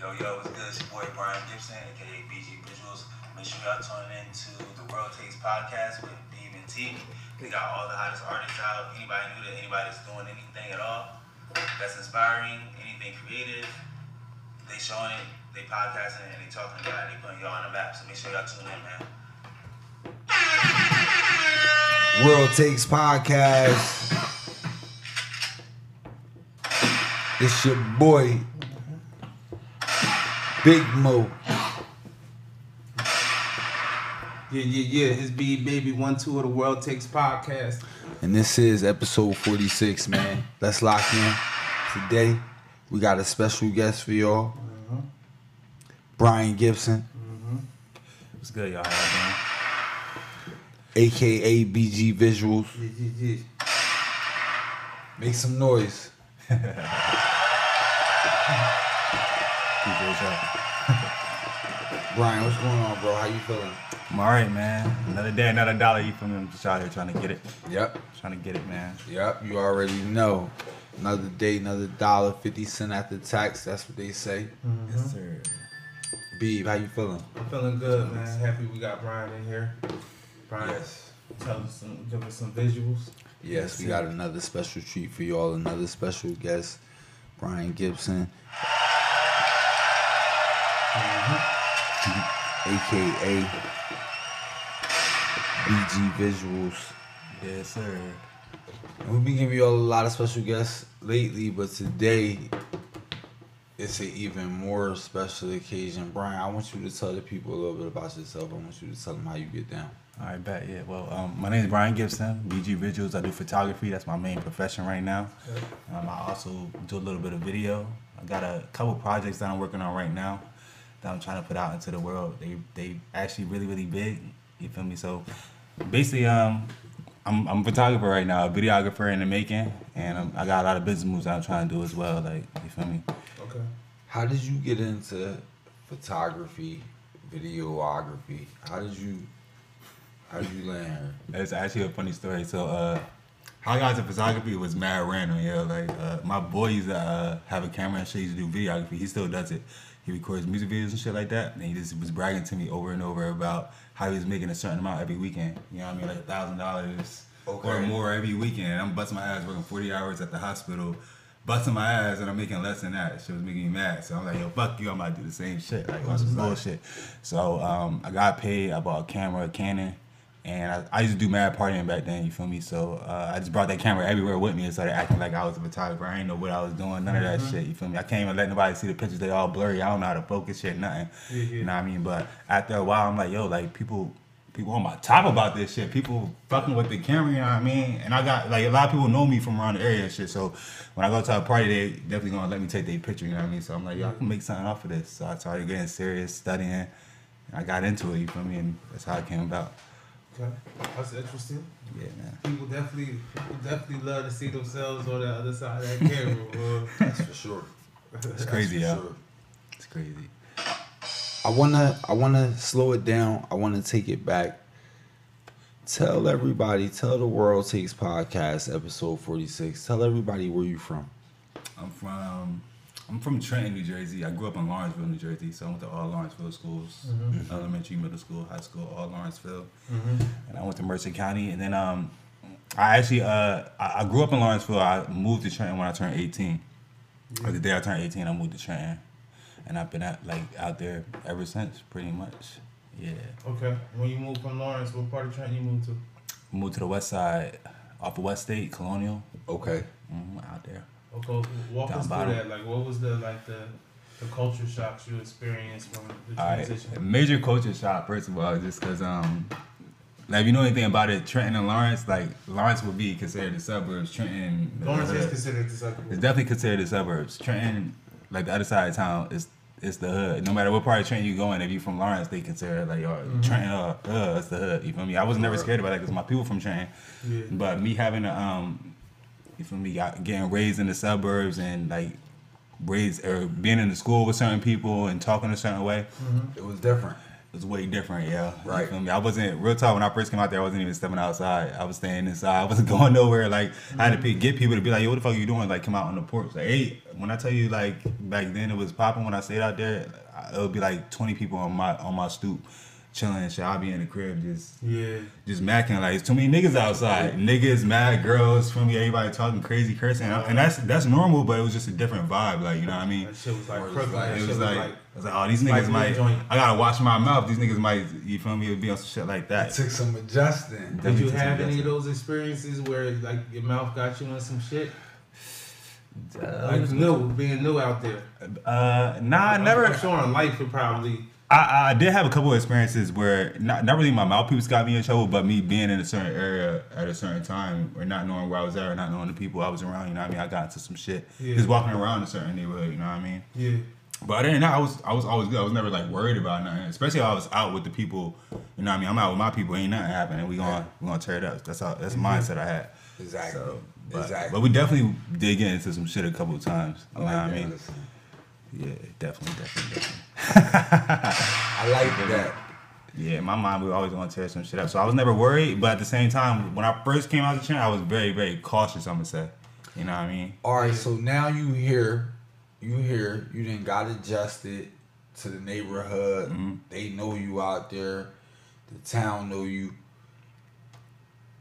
Yo, yo, what's good? It's your boy Brian Gibson, aka BG Vizuals. Make sure y'all tune in to the World Takes podcast with Beam and T. We got all the hottest artists out. Anybody new to anybody that's doing anything at all that's inspiring, anything creative, they showing it, they podcasting, and they talking about it. They putting y'all on the map. So make sure y'all tune in, man. World Takes Podcast. It's your boy, Big Mo. Yeah, yeah, yeah. It's B Baby One Two of the World Takes Podcast. And this is episode 46, man. Let's lock in. Today, we got a special guest for y'all. Mm-hmm. Brian Gibson, mm-hmm. What's good, y'all? Aka BG Vizuals. Yeah, yeah, yeah. Make some noise. Brian, what's going on, bro? How you feeling? I'm all right, man. Another day, another dollar. You feel me? I'm just out here trying to get it. Yep. Trying to get it, man. Yep, you already know. Another day, another dollar, 50 cent after tax. That's what they say. Mm-hmm. Yes, sir. Beeb, how you feeling? I'm feeling good, man. Happy we got Brian in here. Brian, Yes. tell us some, give us some visuals. Yes, we got another special treat for y'all. Another special guest, Brian Gibson, mm-hmm. Aka BG Vizuals. Yes, sir. We've been giving y'all a lot of special guests lately, but today it's an even more special occasion. Brian, I want you to tell the people a little bit about yourself. I want you to tell them how you get down. All right, bet. Yeah. Well, um, my name is Brian Gibson. BG Vizuals. I do photography. That's my main profession right now. Um, I also do a little bit of video. I got a couple projects that I'm working on right now that I'm trying to put out into the world. They they actually really really big. You feel me? So basically, um, I'm I'm a photographer right now, a videographer in the making, and um, I got a lot of business moves that I'm trying to do as well. Like you feel me? Okay. How did you get into photography, videography? How did you how did you land here? It's actually a funny story. So, uh, how I got into photography was mad random, yeah. Like, uh, my boy used to uh, have a camera and shit. He used to do videography. He still does it. He records music videos and shit like that. And he just was bragging to me over and over about how he was making a certain amount every weekend. You know what I mean? Like a thousand dollars or more every weekend. I'm busting my ass working 40 hours at the hospital. Busting my ass and I'm making less than that. Shit was making me mad. So I'm like, yo, fuck you. I'm about to do the same shit. Like, on some bullshit. So um, I got paid. I bought a camera, a Canon. And I, I used to do mad partying back then, you feel me? So uh, I just brought that camera everywhere with me and started acting like I was a photographer. I didn't know what I was doing, none of that shit, you feel me? I can't even let nobody see the pictures, they all blurry. I don't know how to focus shit, nothing. You know what I mean? But after a while, I'm like, yo, like people people on my top about this shit. People fucking with the camera, you know what I mean? And I got, like, a lot of people know me from around the area and shit. So when I go to a party, they definitely gonna let me take their picture, you know what I mean? So I'm like, yo, I can make something off of this. So I started getting serious, studying. I got into it, you feel me? And that's how it came about. Okay. That's interesting. Yeah, man. People definitely, people definitely love to see themselves on the other side of that camera, bro. That's for sure. It's crazy, for yo. sure. It's crazy. I wanna I wanna slow it down. I wanna take it back. Tell everybody, tell the World Takes Podcast, episode 46. Tell everybody where you from. I'm from I'm from Trenton, New Jersey. I grew up in Lawrenceville, New Jersey, so I went to all Lawrenceville schools, elementary, middle school, high school, all Lawrenceville, and I went to Mercer County. And then um, I actually uh, I, I grew up in Lawrenceville. I moved to Trenton when I turned 18. Or the day I turned 18, I moved to Trenton, and I've been at like out there ever since, pretty much. Yeah, Okay. When you moved from Lawrence, what part of Trenton you moved to? moved to the west side, off of West State, Colonial, Okay. hmm out there. Okay. Walk us through that. Like, what was the like the the culture shocks you experienced from the All right, transition? major culture shock. First of all, just because um, like if you know anything about it, Trenton and Lawrence, like Lawrence would be considered the suburbs. Trenton, Lawrence is considered the suburb. It's definitely considered the suburbs. Trenton, like the other side of town, is it's the hood. No matter what part of Trenton you go in, if you from Lawrence, they consider it like, yo, Trenton, uh, uh, it's the hood. You feel me? I was never scared about that because my people from Trenton. Yeah. But me having a, um, you feel me, got, getting raised in the suburbs and like raised or being in the school with certain people and talking a certain way, mm-hmm. It was different. It was way different, yeah. You Right. feel me? I wasn't real talk when I first came out there. I wasn't even stepping outside. I was staying inside. I wasn't going nowhere. Like I had to pick, get people to be like, "Yo, what the fuck are you doing?" Like come out on the porch. Like, hey, when I tell you, like back then it was popping. When I stayed out there, it would be like twenty people on my on my stoop, chilling and shit. I'll be in the crib just Yeah. just macking like it's too many niggas outside. Niggas, mad girls, from me, everybody talking crazy, cursing, and that's that's normal. But it was just a different vibe. Like you know what I mean? That shit was like Or it's crooked. like- It was like, like I was like, oh, these niggas like might. I gotta watch my mouth. These niggas might, you feel me? It'd Be on some shit like It that. took some adjusting. Did you have some any of those experiences where like your mouth got you on some shit? Like new, being new out there. Uh, nah, I never. I'm sure in life it probably. I, I did have a couple of experiences where not not really my mouthpiece got me in trouble, but me being in a certain area at a certain time, or not knowing where I was at, or not knowing the people I was around. You know what I mean? I got into some shit Yeah. just walking around a certain neighborhood. You know what I mean? Yeah. But other than that, I was I was always good. I was never like worried about nothing. Especially if I was out with the people. You know what I mean? I'm out with my people. Ain't nothing happening. We gonna we gonna tear it up. That's how that's the mm-hmm. mindset I had. Exactly. So, but, exactly. but we definitely did get into some shit a couple of times. You know like what I mean? listen. Yeah, definitely, definitely, definitely. I like that. Yeah, my mind, we always gonna tear some shit up. So I was never worried, but at the same time, when I first came out of the channel, I was very, very cautious. I'm gonna say, you know what I mean? All right, so now you here, you here, you didn't got adjusted to the neighborhood. Mm-hmm. They know you out there. The town know you.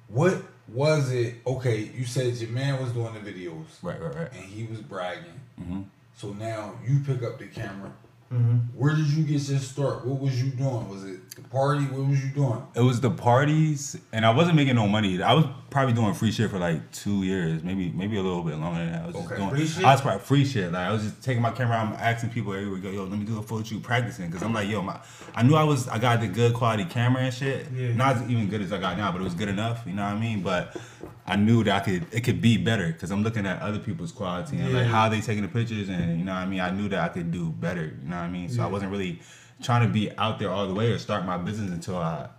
What was it? Okay, you said your man was doing the videos Right, right, right. and he was bragging. Mhm. So now you pick up the camera. Mm-hmm. Where did you get your start? What was you doing? Was it the party? What was you doing? It was the parties, and I wasn't making no money. I was probably doing free shit for like two years, maybe maybe a little bit longer than that. I was just Okay. doing Free shit? I was probably free shit. Like I was just taking my camera, out, I'm asking people everywhere, go, yo, let me do a photo shoot, practicing, because I'm like, yo, my, I knew I was, I got the good quality camera and shit. Yeah. Not as even good as I got now, but it was good enough. You know what I mean? But I knew that I could, it could be better, because I'm looking at other people's quality and like how they taking the pictures, and you know what I mean. I knew that I could do better. You know what I mean? So I wasn't really trying to be out there all the way or start my business until I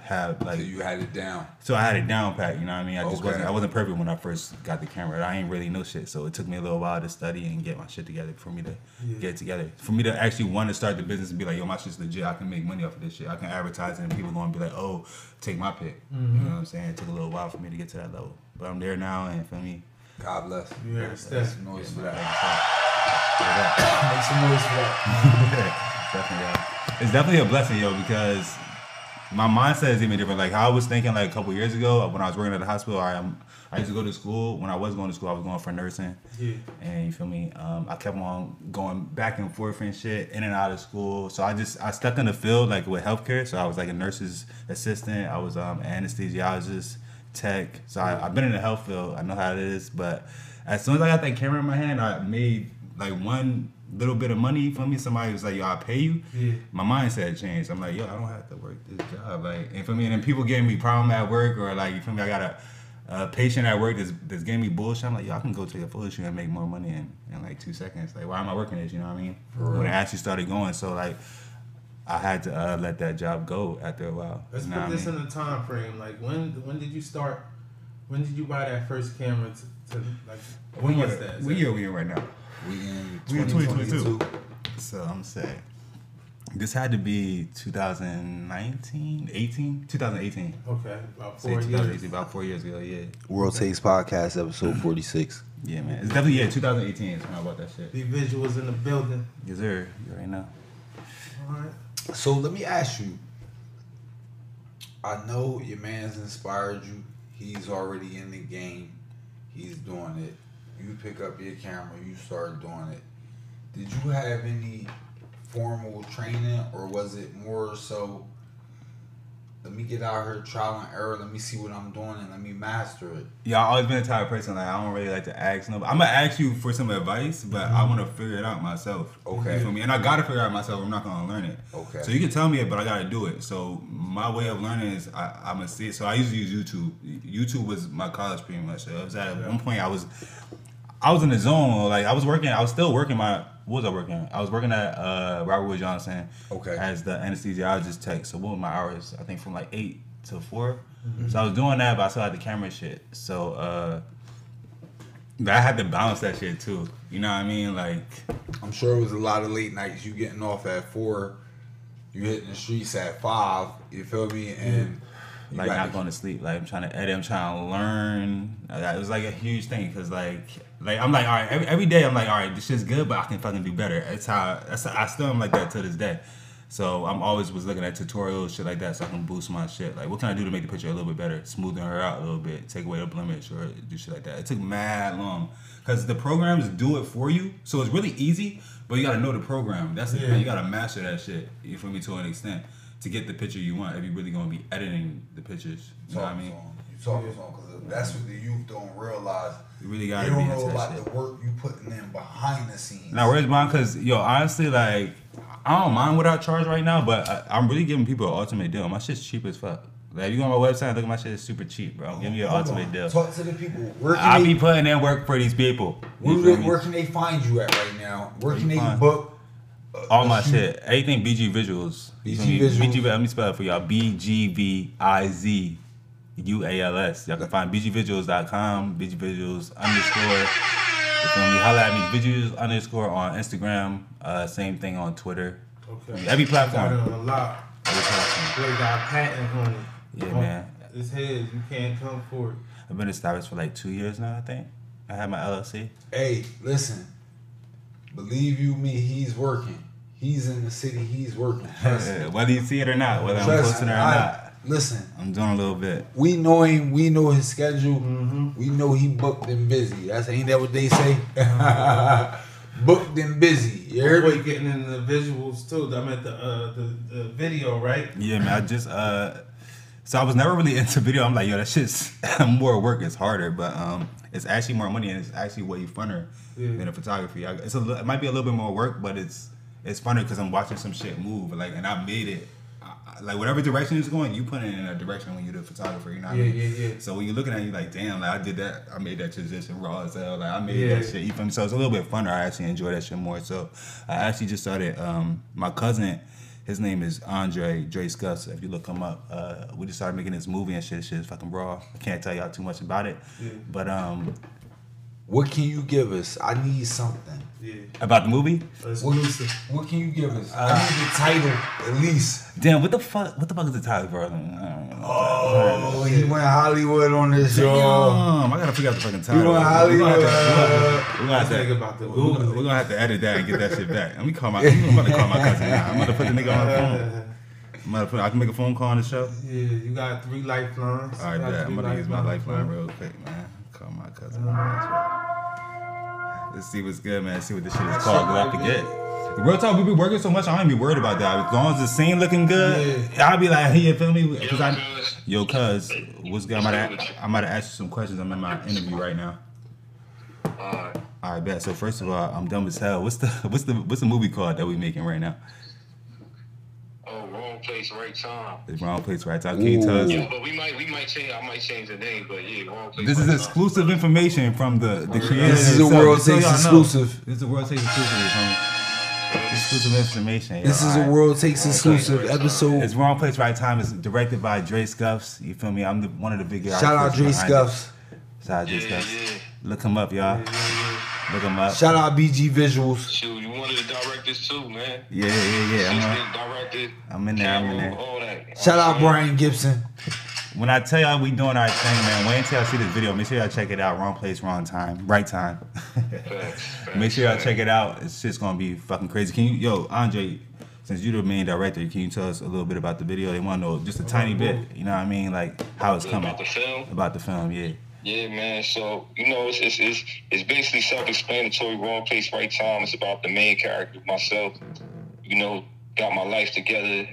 have like So you had it down. so I had it down pat, you know what I mean? I just Okay. wasn't I wasn't perfect when I first got the camera. I ain't really know shit. So it took me a little while to study and get my shit together for me to Yeah. get it together. For me to actually want to start the business and be like, yo, my shit's legit. I can make money off of this shit. I can advertise it and people gonna be like, oh, take my pick. You know mm-hmm. what I'm saying? It took a little while for me to get to that level. But I'm there now and feel me? God bless. You heard Make Steph. some noise for that. Make some noise for that. definitely. It's definitely a blessing, yo, because my mindset is even different. Like how I was thinking like a couple years ago when I was working at the hospital. I um, I used to go to school. When I was going to school, I was going for nursing. Yeah. And you feel me? Um, I kept on going back and forth and shit, in and out of school. So I just I stuck in the field like with healthcare. So I was like a nurse's assistant. I was um anesthesiologist, tech. So I, I've been in the health field. I know how it is. But as soon as I got that camera in my hand, I made like one little bit of money for me. Somebody was like, "Yo, I'll pay you." Yeah. My mindset changed. I'm like, "Yo, I don't have to work this job." Like, and for me, and then people giving me problem at work or like, you feel me? I got a, a patient at work that's, that's giving me bullshit. I'm like, "Yo, I can go take a shoot and make more money in, in like two seconds." Like, why am I working this? You know what I mean? When it actually started going, so like. I had to uh, let that job go after a while. Let's put what I this mean? in a time frame. Like when when did you start? When did you buy that first camera? To, to like when was that? What that- year we in right now? We in 2022. 2022. So I'm saying this had to be 2019, 18, 2018. Okay, about four 2018, years. about four years ago. Yeah, World Takes Podcast, episode 46. yeah, man. It's definitely yeah, 2018 is when I bought that shit. The visuals in the building. Yes, sir. You already know. All right. So let me ask you. I know your man's inspired you. He's already in the game. He's doing it. You pick up your camera. You start doing it. Did you have any formal training, or was it more so? Let me get out here, trial and error. Let me see what I'm doing, and let me master it. Yeah, I've always been a type of person like I don't really like to ask nobody. I'm gonna ask you for some advice, but I want to figure it out myself. Okay. You feel me? And I gotta figure it out myself. I'm not gonna learn it. Okay. So you can tell me it, but I gotta do it. So my way of learning is I, I'm gonna see it. So I used to use YouTube. YouTube was my college pretty much. So it was at one point I was, I was in the zone. Like I was working. I was still working my. What was I working? I was working at uh, Robert Wood Johnson. Okay. As the anesthesiologist tech. So what were my hours? I think from like eight to 4 So I was doing that, but I still had the camera shit. So uh, but I had to balance that shit too. You know what I mean? Like I'm sure it was a lot of late nights. You getting off at four, you hitting the streets at five. You feel me? And like not going to sleep. Like I'm trying to edit. I'm trying to learn. It was like a huge thing because like like I'm like all right every, every day I'm like all right this shit's good but I can fucking do better. That's how that's I still am like that to this day. So I'm always was looking at tutorials shit like that so I can boost my shit. Like what can I do to make the picture a little bit better? Smoothing her out a little bit, take away the blemish or do shit like that. It took mad long because the programs do it for you. So it's really easy, but you gotta know the program. That's the Yeah. thing. You gotta master that shit. You feel me to an extent to get the picture you want. If you really gonna be editing the pictures, you know what I mean? Talking on because that's what the youth don't realize. You really They gotta be don't know about shit. the work you putting in behind the scenes. Now where's mine? Cause yo, honestly, like I don't mind what I charge right now, but I, I'm really giving people an ultimate deal. My shit's cheap as fuck. Like if you go on my website, look at my shit. It's super cheap, bro. Give me an ultimate on. deal. Talk to the people. Where I they, be putting in work for these people. where, they- where can they find you at right now? Where can they Fine. book? uh, All my shoot? shit, everything BG Vizuals. BG? Vizuals. BG, let me spell it for y'all. B G V I Z U A L S. Y'all can find BGVizuals.com, BG Vizuals underscore. You feel me? Holla at me, Vizuals underscore on Instagram. Uh, same thing on Twitter. Okay. Every platform. Got it on lock. Every platform. Boy got patent on it. Yeah, On man. His head, you can't come for it. I've been established for like two years now, I think. I had my LLC. Hey, listen. Believe you me, he's working. He's in the city. He's working. Trust whether you see it or not, whether I'm posting it or not, Listen, I'm doing a little bit. we know him. We know his schedule. Mm-hmm. We know he booked and busy. That's ain't that what they say? booked and busy. You heard Boy me? getting in the visuals too. I meant the uh, the, the video, right? Yeah, man. I just uh, so I was never really into video. I'm like, yo, that shit's more work. It's harder, but um, it's actually more money and it's actually way funner Yeah. than the photography. I, it's a, it might be a little bit more work, but it's it's funner because I'm watching some shit move. Like, and I made it. I- I- Like whatever direction it's going, you put it in a direction when you're the photographer. You know what Yeah, I mean? yeah, yeah. So when you're looking at it, you like, damn, like I did that. I made that transition raw as hell. Like I made Yeah. that shit. You feel me? So it's a little bit funner. I actually enjoy that shit more. So I actually just started. Um, my cousin, his name is Andre Dre Scuffs. If you look him up, uh, we just started making this movie and shit. Shit is fucking raw. I can't tell y'all too much about it, Yeah. but um, What can you give us? I need something. Yeah. about the movie. Oh, what, what can you give us? I need the title at least. Damn, what the fuck? What the fuck is the title, bro? I don't know. Oh, he went Hollywood on this show. Damn, I gotta figure out the fucking title. You went We're gonna have to- Hollywood. We're gonna have to, Think about the we're gonna- movie. we're gonna have to edit that and get that shit back. Let me call my. I'm about to call my cousin now. I'm gonna put the nigga on the phone. I'm gonna put. I can make a phone call on the show. Yeah, you got three lifelines. All right, Got bet. I'm gonna use my lifeline bro. real quick, man. Call my cousin. That's right. Let's see what's good, man. Let's See what this shit is called. Cause I forget. Real talk, we be working so much. I ain't be worried about that. As long as the scene looking good, I'll be like, hey, you feel me? Cause I, yo, cuz, what's good? I'm about to, I'm about to ask you some questions. I'm in my interview right now. Alright. All right, bet. So first of all, I'm dumb as hell. What's the what's the what's the movie called that we making right now? Wrong place, right time. The wrong place, right time. Can you tell us? Yeah, but we might we might change I might change the name, but yeah, wrong place. This is right exclusive information from the the creator. This is a. World so Takes y'all know. exclusive. This is a world takes exclusive. From exclusive information. yo. This is a World Takes exclusive episode. It's wrong place, right time. It's directed by Dre Scuffs. You feel me? I'm the, one of the big Shout out Dre Scuffs. Shout out Dre Scuffs. Look him up, y'all. Look him up. Shout out BG Vizuals. Shoot, you wanted to too, man. Yeah, yeah, yeah. I'm, Assistant, directed. I'm in there. I'm in there. All that. Shout out Brian Gibson. When I tell y'all we doing our thing, man, wait until y'all see this video. Make sure y'all check it out. Wrong place, wrong time. Right time. Facts, facts, Make sure y'all facts. check it out. It's just gonna be fucking crazy. Can you, yo, Andre, since you're the main director, can you tell us a little bit about the video? They want to know just a tiny bit. You know what I mean? Like how it's coming About the film? about the film. Yeah. Yeah, man. So you know, it's it's it's, it's basically self-explanatory. Wrong place, right time. It's about the main character, myself. You know, got my life together,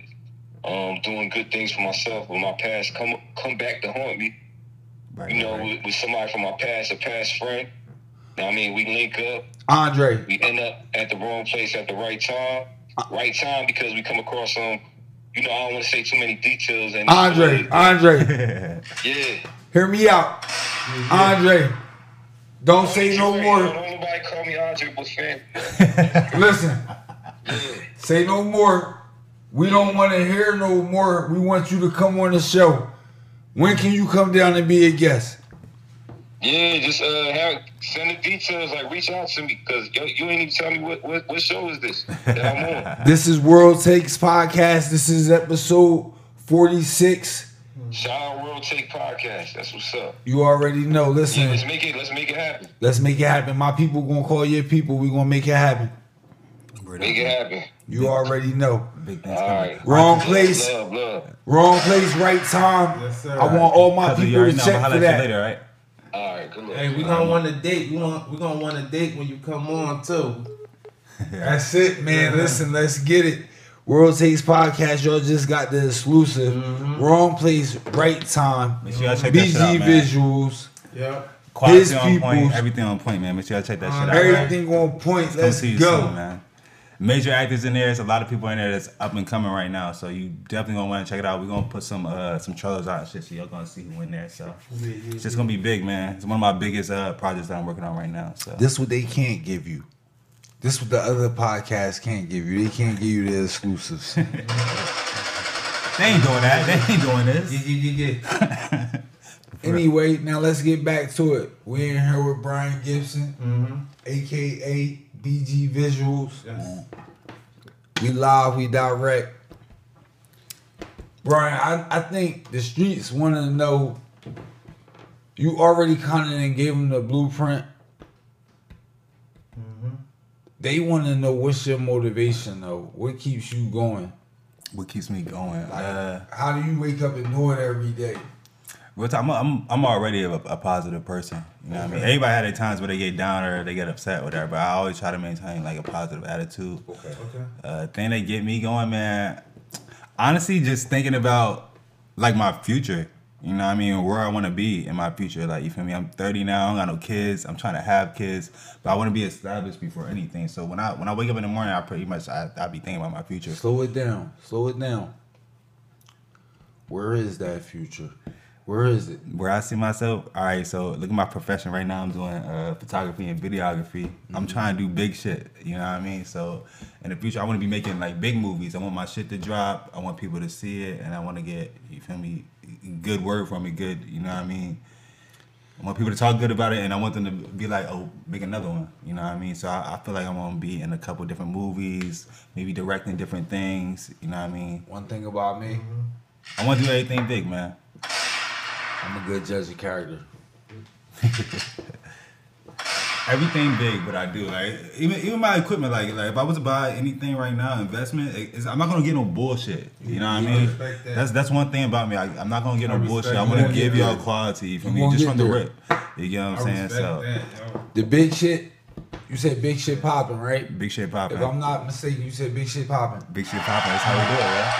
um, doing good things for myself. With my past come come back to haunt me. Right. You know, right. with, with somebody from my past, a past friend. I mean, we link up. Andre. We end up at the wrong place at the right time. Right time because we come across some. You know, I don't want to say too many details. And Andre. Andre. Yeah. Hear me out. Andre. Don't say no more. Don't nobody call me Andre, but fam. Listen. Say no more. We don't want to hear no more. We want you to come on the show. When can you come down and be a guest? Yeah, just uh, have send the details. Like, reach out to me because you, you ain't even tell me what, what what show is this that I'm on. This is World Takes Podcast. This is episode 46. Mm. Shout out World Take Podcast. That's what's up. You already know. Yeah, Listen, let's make it. Let's make it happen. let's make it happen. My people gonna call your people. We gonna make it happen. Make it happen. You already know. Big things All coming. right. Wrong place, Love, love. wrong place, right time. Yes, sir. I want all my people to know. check I'ma for holla at you that. later, right? All right. Good luck. Hey, we gonna want a date. We want we gonna want a date when you come on too. That's it, man. Listen, let's get it. World Takes Podcast, y'all just got the exclusive. Wrong place, right time. Make sure y'all check that BG shit out, man. visuals. Yeah. Quality His on point, everything on point, man. Make sure y'all check that shit out. Everything on point. Come Let's see you go. soon, man. Major actors in there. There's a lot of people in there that's up and coming right now. So you definitely gonna want to check it out. We're gonna put some uh some trailers out and shit, so y'all gonna see who in there. So it's just gonna be big, man. It's one of my biggest uh projects that I'm working on right now. So This what they can't give you. This what the other podcasts can't give you. They can't give you the exclusives. they ain't doing that. They ain't doing this. yeah, yeah, yeah. anyway, now let's get back to it. We're in here with Brian Gibson, Mm-hmm. aka BG Vizuals. Yes. We live, we direct. Brian, I, I think the streets want to know. You already kind of gave them the blueprint. They want to know what's your motivation though. What keeps you going? What keeps me going? Uh, How do you wake up and do it every day? Talk, I'm, I'm I'm already a, a positive person. You know what I mean? Everybody had their times where they get down or they get upset, or whatever. But I always try to maintain like a positive attitude. Okay. Okay. Uh, thing that get me going, man. Honestly, just thinking about like my future. You know what I mean? Where I want to be in my future. Like you feel me? I'm 30 now. I don't got no kids. I'm trying to have kids, but I want to be established before anything. So when I when I wake up in the morning, I pretty much I I be thinking about my future. Slow it down. Slow it down. Where is that future? Where is it? where I see myself, all right, so look at my profession right now. I'm doing uh, photography and videography. I'm trying to do big shit, you know what I mean? So in the future, I want to be making like big movies. I want my shit to drop. I want people to see it, and I want to get, you feel me, good word from me, good, you know what I mean? I want people to talk good about it, and I want them to be like, oh, make another one, you know what I mean? So I, I feel like I'm gonna be in a couple different movies, maybe directing different things, you know what I mean? One thing about me, I want to do everything big, man. I'm a good judge of character. Everything big, but I do like even even my equipment. Like like if I was to buy anything right now, investment, it- it's, I'm not gonna get no bullshit. You know what I mean? that. That's that's one thing about me. I, I'm not gonna get no respect bullshit. I that. want to gonna give y'all quality for You me, gonna just get from the rip. You get what I'm I saying? So that. The big shit, you said big shit popping, right? big shit popping. If I'm not mistaken, you said big shit popping. Big shit popping. That's how we do it, yeah.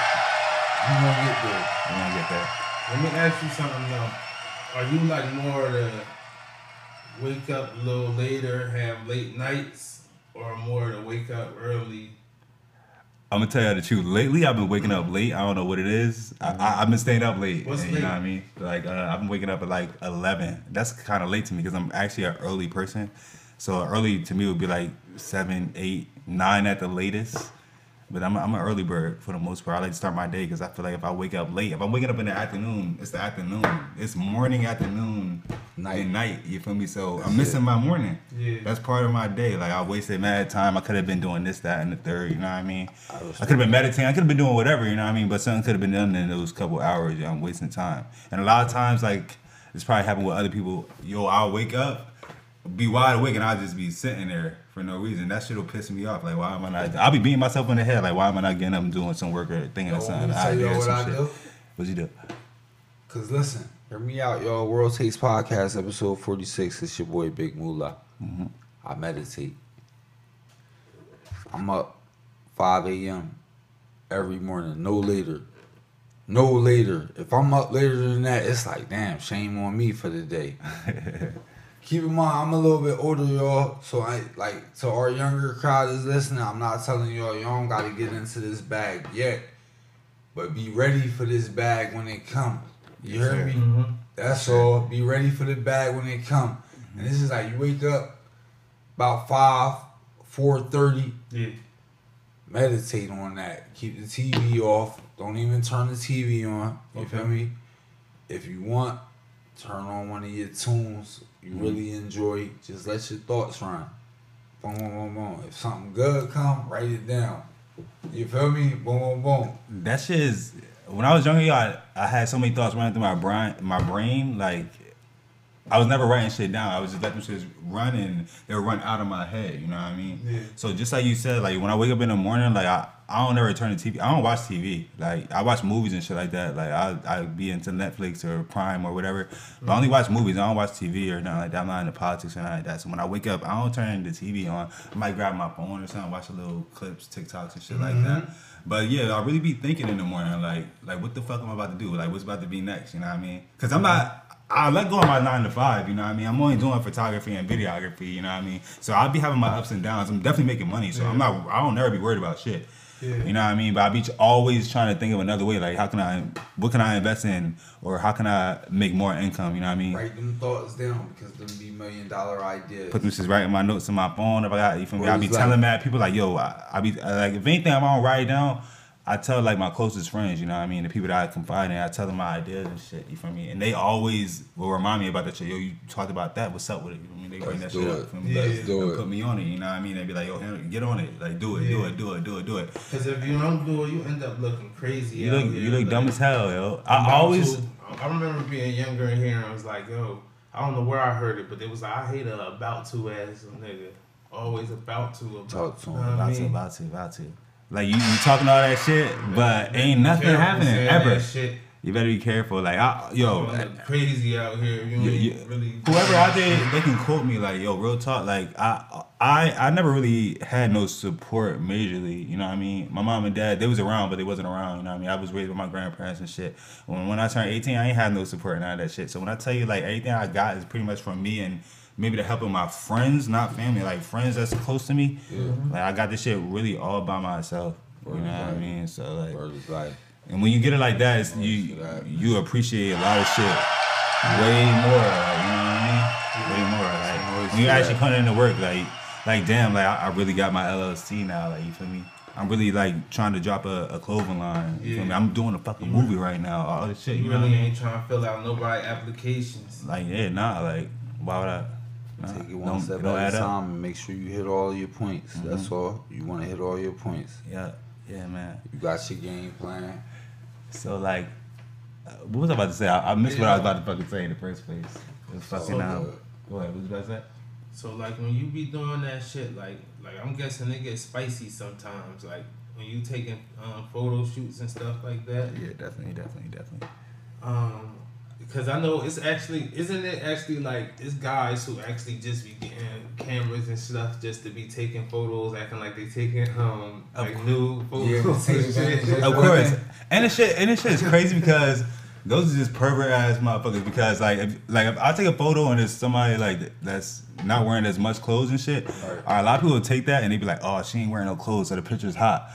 You gonna get there. We gonna get there. Let me ask you something though. Are you like more to wake up a little later, have late nights, or more to wake up early? I'm gonna tell you the truth. Lately, I've been waking up late. I don't know what it is. I, I've been staying up late. What's you late? know what I mean? Like uh, I've been waking up at like 11. That's kind of late to me because I'm actually an early person. So early to me would be like seven, eight, nine at the latest. But I'm, a, I'm an early bird for the most part. I like to start my day because I feel like if I wake up late, if I'm waking up in the afternoon, it's the afternoon. It's morning, afternoon, Night. and night. You feel me? So I'm missing my morning. Yeah. That's part of my day. Like I wasted mad time. I could have been doing this, that, and the third. You know what I mean? I I, could have been meditating. I could have been doing whatever. You know what I mean? But something could have been done in those couple hours. Yeah, I'm wasting time. And a lot of times, like it's probably happened with other people. Yo, I'll wake up, be wide awake, and I'll just be sitting there for no reason. That shit'll piss me off. Like why am I not? I'll be beating myself in the head. Like why am I not getting up and doing some work or thinking of something? let me tell idea y'all what some I shit. do. What'd you do? Cause listen, hear me out, y'all. World Takes Podcast, episode 46. It's your boy Big Moolah. Mm-hmm. I meditate. I'm up 5 a.m. every morning, no later. No later. If I'm up later than that, it's like, damn, shame on me for the day. Keep in mind, I'm a little bit older, y'all. So I like to our younger crowd is listening. I'm not telling y'all y'all don't gotta get into this bag yet. But be ready for this bag when it comes. You heard me? Mm-hmm. That's all. Be ready for the bag when it come. And this is like you wake up about five, four thirty. Yeah. Meditate on that. Keep the TV off. Don't even turn the TV on. You Okay. feel me? If you want, turn on one of your tunes you really enjoy, just let your thoughts run. Boom, boom, boom, boom. If something good come, write it down. You feel me? Boom, boom, boom. That shit is. When I was younger, yo, I, I had so many thoughts running through my brain. My brain, like, I was never writing shit down. I was just letting shit run, and they would run out of my head. You know what I mean? Yeah. So just like you said, like when I wake up in the morning, like I, I don't ever turn the TV. I don't watch TV. Like I watch movies and shit like that. Like I I be into Netflix or Prime or whatever. But I only mm-hmm. watch movies. I don't watch TV or nothing like that. I'm not into politics or nothing like that. So when I wake up, I don't turn the TV on. I might grab my phone or something, watch a little clips, TikToks and shit like mm-hmm. that. But yeah, I really be thinking in the morning, like like what the fuck am I about to do? Like what's about to be next? You know what I mean? Because I'm not. I let go of my nine to five, you know what I mean? I'm only doing photography and videography, you know what I mean? So I'll be having my ups and downs. I'm definitely making money, so I'm not I don't never be worried about shit. Yeah. You know what I mean? But I be always trying to think of another way, like how can I what can I invest in or how can I make more income, you know what I mean? Write them thoughts down because them be million dollar ideas. Put them right in my notes in my phone. If I got, you feel me? I be is telling mad people like, yo, I, I be like, if anything, I'm gonna write it down. I tell like my closest friends, you know what I mean, the people that I confide in. I tell them my ideas and shit. You feel me? And they always will remind me about that shit. Yo, you talked about that. What's up with it? You know what I mean? They bring Let's that do shit it. up. Feel me? Yeah. Let's Let's do They'll it. Put me on it. You know what I mean? They be like, yo, Henry, get on it. Like, do it, do it, do it, do it, do it. Because if you don't do it, you end up looking crazy. You out look, here, you look like- dumb as hell, yo. I'm always. to- I remember being younger in here and I was like, yo, I don't know where I heard it, but it was like, I hate a about to ass nigga. Always about to. About, Talk to him. Know About to, about to, about to. Like you, you talking all that shit, but ain't nothing happening ever. You better be careful. Like, I, yo, crazy out here. You You- ain't you- really. whoever out there, they can quote me like, "Yo, real talk." Like, I, I, I never really had no support majorly. You know what I mean? My mom and dad, they was around, but they wasn't around. You know what I mean? I was raised with my grandparents and shit. When when I turned eighteen, I ain't had no support and none of that shit. So when I tell you like everything I got is pretty much from me and maybe the help of my friends, not family, like friends that's close to me. Like I got this shit really all by myself. You know what I mean? So like. Word is life. And when you get it like that, it's, you you appreciate a lot of shit way more. Like, you know what I mean? Way more. Like when you actually put in the work, like like damn, like I, I really got my LLC now. Like you feel me? I'm really like trying to drop a, a clothing line. You feel me? Yeah. I'm doing a fucking movie right now. All this shit. You, You know what I really ain't trying to fill out nobody applications. Like yeah, nah. Like why would I? Nah, Take it one don't- step at a. Mm-hmm. time and make sure you hit all your points. That's all. You want to hit all your points. Yeah, yeah, man. You got your game plan. So like, uh, what was I about to say? I, I missed what I was about to fucking say in the first place. It was fucking So um. Go ahead. What was you about to say? So like when you be doing that shit, like like I'm guessing it gets spicy sometimes. Like when you taking um, photo shoots and stuff like that. Yeah, definitely, definitely, definitely. Um, because I know it's actually isn't it actually like it's guys who actually just be getting cameras and stuff just to be taking photos, acting like they taking um like new Yeah, photos take and Of course. And the shit and the shit is crazy because those are just pervert ass motherfuckers because like if like if I take a photo and there's somebody like that's not wearing as much clothes and shit, a lot of people will take that and they be like, Oh, she ain't wearing no clothes, so the picture's hot.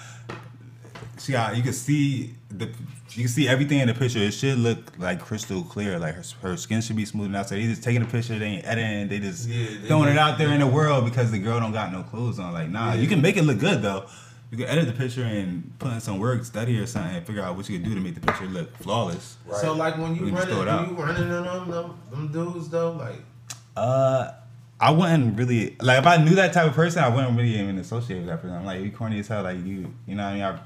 She got you can see the you can see everything in the picture. It should look like crystal clear. Like her, her skin should be smooth out. So they just taking a picture, they ain't editing, they just Yeah, they throwing it out there in the world because the girl don't got no clothes on. Like, nah, you can make it look good though. You can edit the picture and put in some work, study or something, and figure out what you can do to make the picture look flawless. So like when you just running, throw it out. you running in them, them them dudes though, like Uh, I wouldn't really like if I knew that type of person, I wouldn't really even associate with that person. I'm like, you corny as hell. Like you, you know what I mean? I,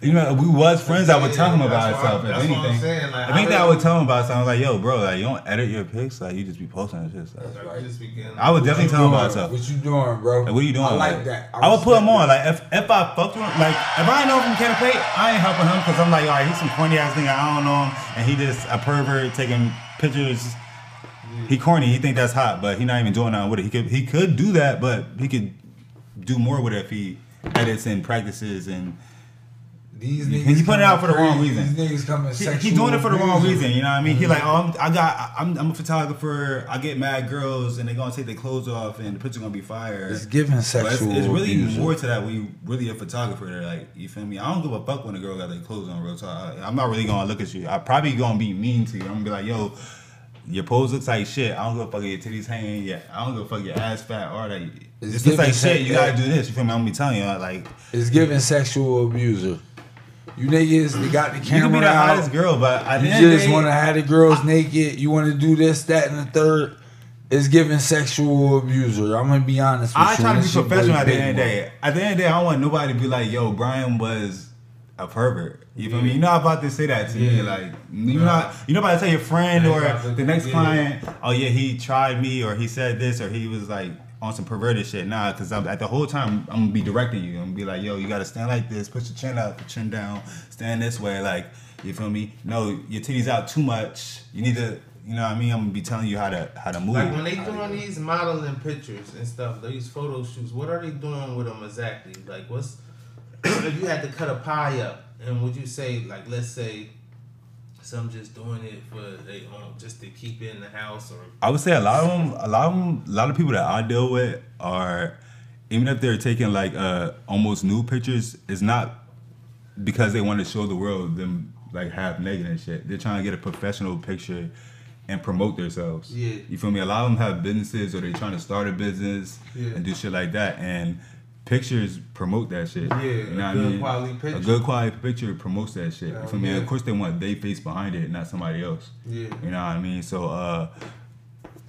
you know, we was friends. I would tell him about That's what itself. If that's what I'm anything, saying, like, if anything, I I would tell him about something. I was like, yo, bro, like you don't edit your pics. Like you just be posting and shit. Like, like you just be getting. I would definitely What you tell him about stuff. What you doing, bro? Like, what are you doing? I like that. I, would put him on. Like, if if I fucked with him, like, if I know him from Cannon Pay, I ain't helping him because I'm like, all right, he's some corny ass nigga. I don't know him, and he just a pervert taking pictures. He corny. He think that's hot, but he not even doing nothing with it. He could he could do that, but he could do more with it if he edits and practices and These He- niggas he put it out for the wrong reason. These niggas coming he, sexual he doing it for the wrong reason. You know what I mean? He like, oh, I'm, I got, I'm, I'm a photographer. I get mad girls, and they gonna take their clothes off, and the picture gonna be fire. It's giving But it's, sexual it's really more to that when you really a photographer. They're like, you feel me? I don't give a fuck when a girl got their clothes on real. I, I'm not really gonna look at you. I probably gonna be mean to you. I'm gonna be like, yo, your pose looks like shit. I don't give a fuck if your titties hanging. Yeah, I don't give a fuck your ass fat or that. It's This looks like shit. You gotta do this. You feel me? I'm gonna be telling you like. It's giving sexual abuser. You niggas, they got the You can be camera the hottest out. girl, but the You end of the just want to have the girls naked. You want to do this, that, and the third. it's giving sexual abuser. I'm gonna be honest with I you. try to be professional at the end of the day. At the end of the day, I don't want nobody to be like, "Yo, Brian was a pervert." You feel me? You're not about to say that to me. Like you're not. You're not about to tell your friend Yeah, or the next yeah. client, "Oh yeah, he tried me," or he said this, or he was like on some perverted shit. Nah, because I'm at the whole time I'm gonna be directing you. I'm gonna be like, "Yo, you gotta stand like this. Put your chin up, your chin down. Stand this way." Like you feel me? No, your titties out too much. You need to. You know what I mean? I'm gonna be telling you how to how to move. Like when they doing these modeling pictures and stuff, these photo shoots, what are they doing with them exactly? Like what's if you had to cut a pie up and would you say like let's say some just doing it for they own just to keep it in the house or I would say a lot of them, a lot of them, a lot of people that I deal with are, even if they're taking like uh almost new pictures, it's not because they want to show the world them like half naked and shit. They're trying to get a professional picture and promote themselves. Yeah. You feel me? A lot of them have businesses or they're trying to start a business Yeah. and do shit like that. And pictures promote that shit. Yeah, you a know I good mean? quality A picture. good quality picture promotes that shit. Yeah, you feel yeah. Of course, they want their face behind it, not somebody else. Yeah. You know what I mean? So, uh,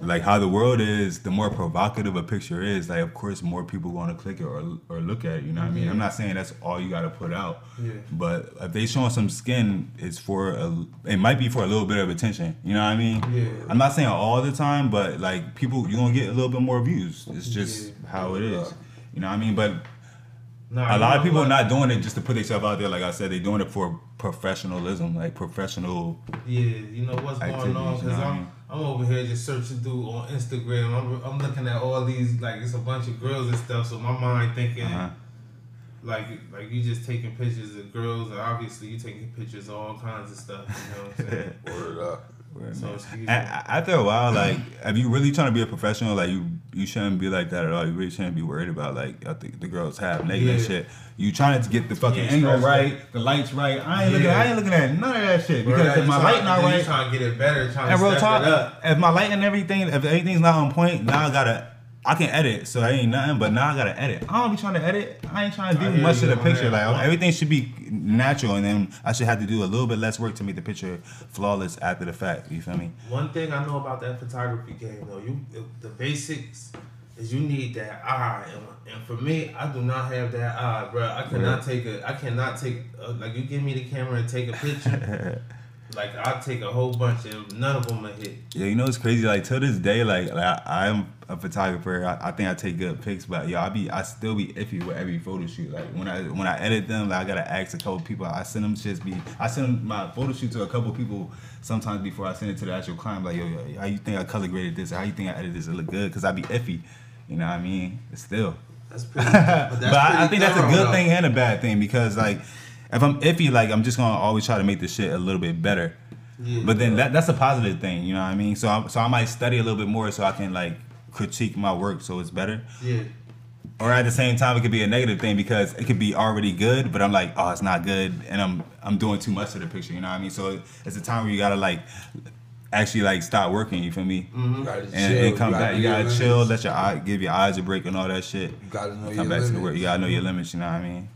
like how the world is, the more provocative a picture is, like of course more people want to click it or, or look at it. You know what I mean? Yeah. I'm not saying that's all you got to put out, Yeah. but if they showing some skin, it's for a, it might be for a little bit of attention. You know what I mean? Yeah. I'm not saying all the time, but like people, you're gonna get a little bit more views. It's just Yeah. how it is. You know what I mean? But Nah, a lot of people are not doing it just to put themselves out there. Like I said, they're doing it for professionalism, like professional. Yeah, you know what's going Activities, on you because know what I I'm mean? I'm over here just searching through on Instagram. I'm, I'm looking at all these like it's a bunch of girls and stuff. So my mind thinking Uh-huh. like like you just taking pictures of girls. And obviously you taking pictures of all kinds of stuff. You know what I'm saying? Word up. So excuse me. A- a- After a while, like, if you really trying to be a professional, like, you you shouldn't be like that at all. You really shouldn't be worried about like uh, I think the girls have naked and Yeah. shit. You trying to get the fucking Yeah, angle stress right, the lights right. I ain't looking. I ain't looking at none of that shit because you if my trying- light not then you right, trying to get it better, trying and to real step talk, it up. if my light and everything, if everything's not on point, now I gotta. I can edit, so that ain't nothing. But now I gotta edit. I don't be trying to edit. I ain't trying to do much of the picture. Like everything should be natural, and then I should have to do a little bit less work to make the picture flawless after the fact. You feel me? One thing I know about that photography game, though, you the basics is you need that eye, and, and for me, I do not have that eye, bro. I cannot take a, I cannot take uh, like you give me the camera and take a picture, like I take a whole bunch and none of them are hit. Yeah, you know it's crazy. Like to this day, like, like I, I'm a photographer. I, I think I take good pics, but yo, I be I still be iffy with every photo shoot. Like when I when I edit them, like I gotta ask a couple people. I send them shits. Be I send my photo shoot to a couple people sometimes before I send it to the actual client. Like yo, yo how you think I color graded this? How you think I edited this? It look good? Cause I be iffy. You know what I mean? It's still. That's pretty. but but that's I, I think that's a good though. thing and a bad thing because like if I'm iffy, like I'm just gonna always try to make the shit a little bit better. Yeah. But then that, that's a positive thing, you know what I mean? So I, so I might study a little bit more so I can like critique my work so it's better. Yeah. Or at the same time, it could be a negative thing because it could be already good, but I'm like, oh, it's not good, and I'm I'm doing too much of the picture, you know what I mean? So it's a time where you gotta like actually like stop working, you feel me? Mm-hmm. You gotta And, chill, and come you back. You gotta your chill, limits. let your eye give your eyes a break and all that shit. You gotta know Come your back to the work. You gotta know your limits, you know what I mean?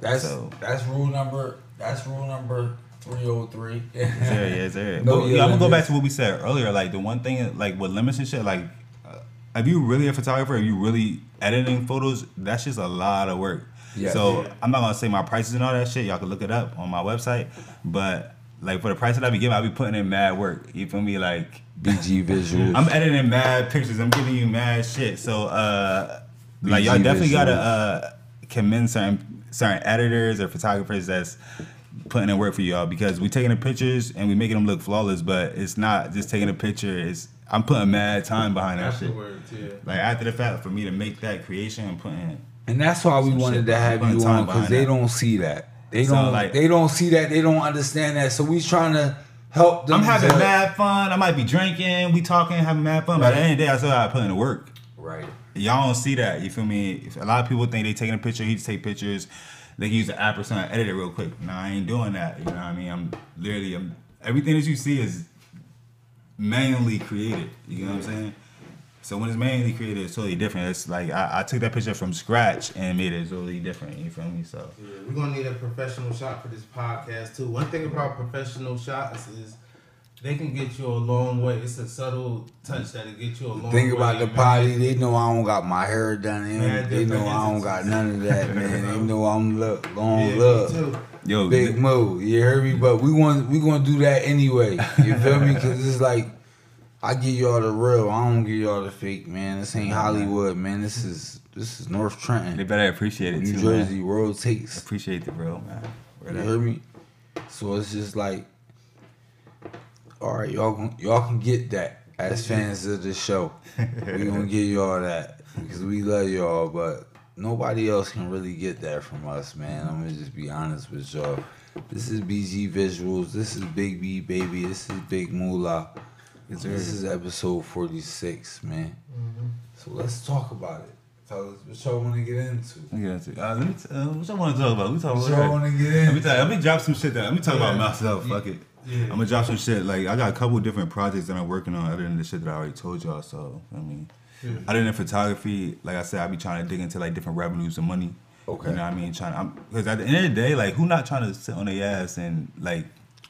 That's So- that's rule number. That's rule number three hundred three. Yeah, yeah, there. But, yeah, I'm gonna go back to what we said earlier. Like the one thing, like with limits and shit. Like, uh, if you really a photographer, if you really editing photos, that's just a lot of work. Yeah. so Yeah. I'm not gonna say my prices and all that shit. Y'all can look it up on my website. But like for the price that I be giving, I be putting in mad work. You feel me? Like BG Vizuals. I'm editing mad pictures. I'm giving you mad shit. So uh, like y'all BG definitely gotta visuals. uh commend certain certain editors or photographers that's putting in work for y'all because we taking the pictures and we making them look flawless. But it's not just taking a picture. It's I'm putting mad time behind that shit. Yeah. Like after the fact, for me to make that creation and putting And that's why we wanted shit to have you on because they that. don't see that. They So, don't like- they don't see that. They don't understand that. So we trying to help them. I'm having to- mad fun. I might be drinking, we talking, having mad fun. But at the end of the day, I still gotta put in the work. Right. Y'all don't see that. You feel me? If a lot of people think they taking a picture. He just take pictures. They can use the app or something, edit it real quick. Nah, I ain't doing that. You know what I mean? I'm literally, I'm, everything that you see is manually created. You know what I'm saying? So when it's manually created, it's totally different. It's like I, I took that picture from scratch and made it totally different. You feel me? So Yeah, we're gonna need a professional shot for this podcast too. One thing about professional shots is they can get you a long way. It's a subtle touch that'll get you a long Think way. Think about the man. potty. They know I don't got my hair done. They, Man, they know I don't got none of that, man. They know I'm look long Yeah, me look. too. Yo, Big th- move, you heard me? But we want we gonna do that anyway. You feel me? Cause it's like I give y'all the real. I don't give y'all the fake, man. This ain't Hollywood, man. This is this is North Trenton. they better appreciate it New too, Jersey. man. World takes. Appreciate the real, man. Word You up. heard me? So it's just like, all right, y'all can, y'all can get that as fans of the show. we gonna give y'all that because we love y'all, but nobody else can really get that from us, man. I'm gonna just be honest with y'all. This is BG Vizuals. This is Big B Baby. This is Big Moolah. This is episode 46, man. So let's talk about it. Tell us what y'all want to get into. Yeah, uh, let me t- uh, what I want to talk about? We talk What about y'all want to get Let me into? you, let me drop some shit that let me talk about Yeah. myself. Fuck it. Yeah. I'm gonna drop some shit. Like I got a couple different projects that I'm working on other than the shit that I already told y'all. So I mean, Yeah. other than photography, like I said, I be trying to dig into like different revenues and money. Okay. You know what I mean? Trying I because at the end of the day, like who not trying to sit on their ass and like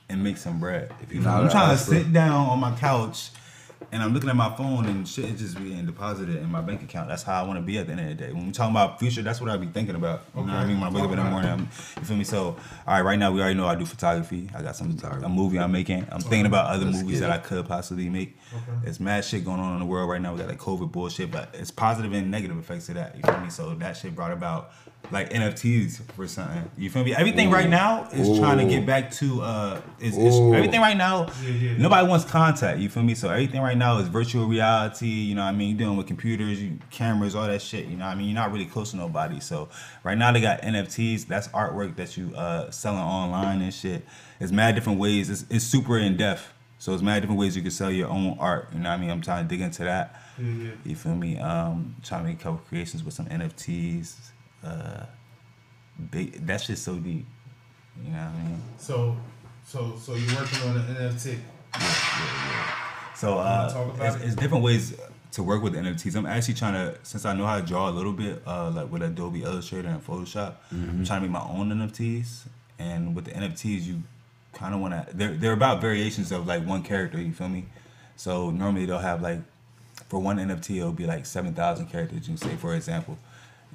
and make some bread? If you know, Not I'm trying to sit down on my couch. And I'm looking at my phone and shit is just being deposited in my bank account. That's how I want to be at the end of the day. When we talking about future, that's what I be thinking about. You know what I mean? When I wake up in the morning, I'm, you feel me? So, all right, right now we already know I do photography. I got some a movie I'm making. I'm thinking about other Let's movies that. I could possibly make. Okay. There's mad shit going on in the world right now. We got like COVID bullshit, but it's positive and negative effects to that. You feel me? So that shit brought about like NFTs for something. You feel me? Everything Ooh. right now is trying to get back to uh, is, is everything right now. Yeah, yeah. Nobody wants contact. You feel me? So everything right now is virtual reality. You know what I mean? You're dealing with computers, you, cameras, all that shit. You know what I mean? You're not really close to nobody. So right now they got NFTs. That's artwork that you uh selling online and shit. It's mad different ways. It's, it's super in depth. So it's mad different ways you can sell your own art. You know what I mean? I'm trying to dig into that. Yeah, yeah. You feel me? Um, trying to make a couple creations with some NFTs. Uh, big. That shit's so deep. You know what I mean? So, so, so you're working on an NFT. So wanna uh, it's, it? it's different ways to work with NFTs. I'm actually trying to, since I know how to draw a little bit, uh, like with Adobe Illustrator and Photoshop, Mm-hmm. I'm trying to make my own NFTs. And with the NFTs, you kind of want to. They're they're about variations of like one character. You feel me? So normally they'll have like, for one NFT, it'll be like seven thousand characters. You say, for example,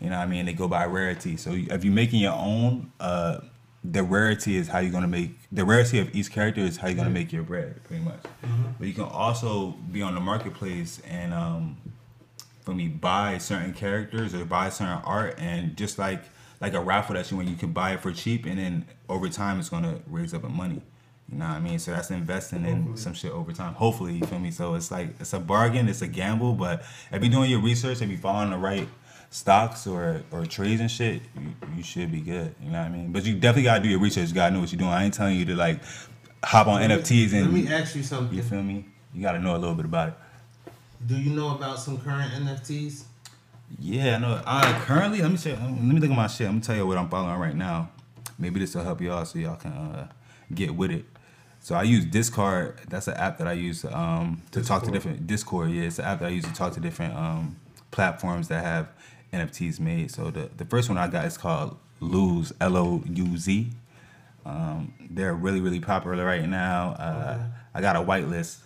you know what I mean? They go by rarity. So if you're making your own, uh, the rarity is how you're gonna make the rarity of each character is how you're gonna make your bread, pretty much. But you can also be on the marketplace and um, for me buy certain characters or buy certain art and just like like a raffle that you win, you can buy it for cheap and then over time it's gonna raise up in money. You know what I mean? So that's investing in some shit over time. Hopefully, you feel me? So it's like it's a bargain, it's a gamble, but if you're doing your research, if you're following the right stocks or or trades and shit, you, you should be good. You know what I mean? But you definitely gotta do your research. You gotta know what you're doing. I ain't telling you to like hop on NFTs and Let me ask you something. you feel me? You gotta know a little bit about it. Do you know about some current NFTs? Yeah, no. Uh, currently, let me say, let me look at my shit. I'm gonna tell you what I'm following right now. Maybe this will help y'all so y'all can uh, get with it. So I use Discord. That's an app that I use um, to talk to different Discord. Yeah, it's an app that I use to talk to different um, platforms that have NFTs made. So the the first one I got is called Lose L O U Z. Um, they're really really popular right now. Uh, I got a whitelist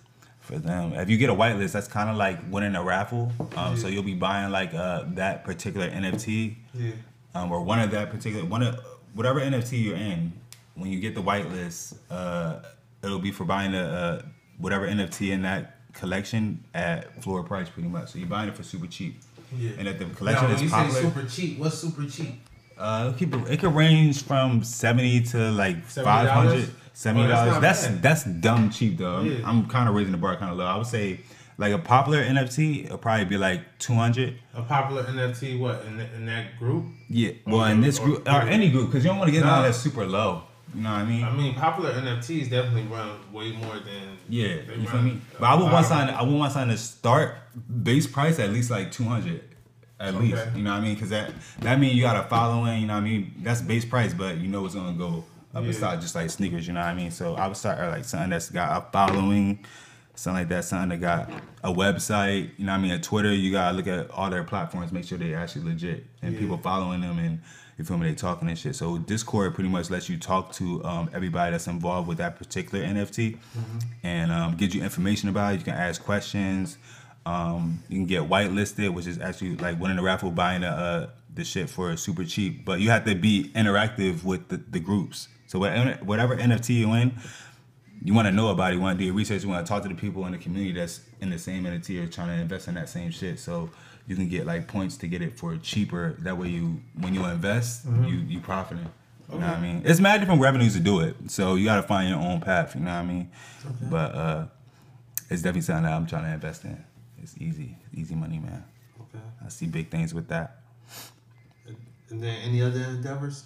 for them. If you get a whitelist, that's kind of like winning a raffle. Um, So you'll be buying like uh, that particular NFT Yeah. um, or one of that particular one of whatever NFT you're in. When you get the whitelist, uh, it'll be for buying the uh, whatever NFT in that collection at floor price, pretty much. So you're buying it for super cheap. Yeah. And if the collection now, is you popular, say super cheap, what's super cheap? uh, it could, it could range from seventy to like $70? five hundred. Seventy Oh, that's That's that's dumb cheap though. I'm, Yeah. I'm kind of raising the bar kind of low. I would say like a popular NFT, it'll probably be like two hundred. A popular NFT, what in, th- in that group? Yeah. Well, Or- in this or- group or any group, because you don't want to get Nah. that super low. You know what I mean? I mean, popular NFTs definitely run way more than yeah. You feel me? But I would want something. I would want something to start base price at least like two hundred. At Okay. least, you know what I mean? Because that that means you got a following. You know what I mean? That's base price, but you know it's gonna go up Yeah. and start just like sneakers. You know what I mean? So I would start like something that's got a following, something like that, something that got a website, you know what I mean, a Twitter, you gotta look at all their platforms, make sure they actually legit and Yeah. people following them and you feel me, they talking and shit. So Discord pretty much lets you talk to um, everybody that's involved with that particular NFT and um, gives you information about it. You can ask questions. Um, you can get whitelisted, which is actually like winning the raffle, buying the, uh, the shit for super cheap. But you have to be interactive with the, the groups. So whatever, whatever NFT you in, you want to know about it. You want to do your research. You want to talk to the people in the community that's in the same entity or trying to invest in that same shit. So you can get like points to get it for cheaper. That way, you when you invest, you you profiting. You know what I mean? It's mad different revenues to do it. So you got to find your own path. You know what I mean? But uh, it's definitely something that I'm trying to invest in. It's easy, easy money, man. Okay. I see big things with that. And then any other endeavors?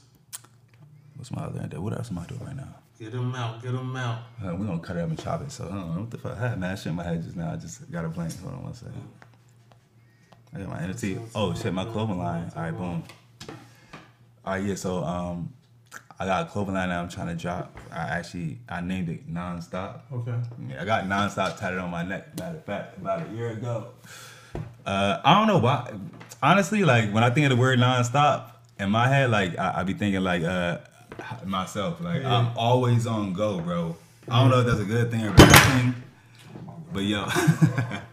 What's my other endeavor? What else am I doing right now? Get them out. Get them out. Uh, we're gonna cut it up and chop it. So I don't know what the fuck. I had mad shit in my head just now. I just got a blank. Hold on one second. I got my NFT. Oh shit, my clothing line. All right, boom. All right, yeah. So um, I got a clothing line that I'm trying to drop. I actually I named it Nonstop. Okay. Yeah, I got nonstop tatted on my neck. Matter of fact, about a year ago. Uh, I don't know why. Honestly, like when I think of the word nonstop in my head, like I, I be thinking like uh myself. Like I'm always on go, bro. I don't know if that's a good thing or a bad thing, but yo.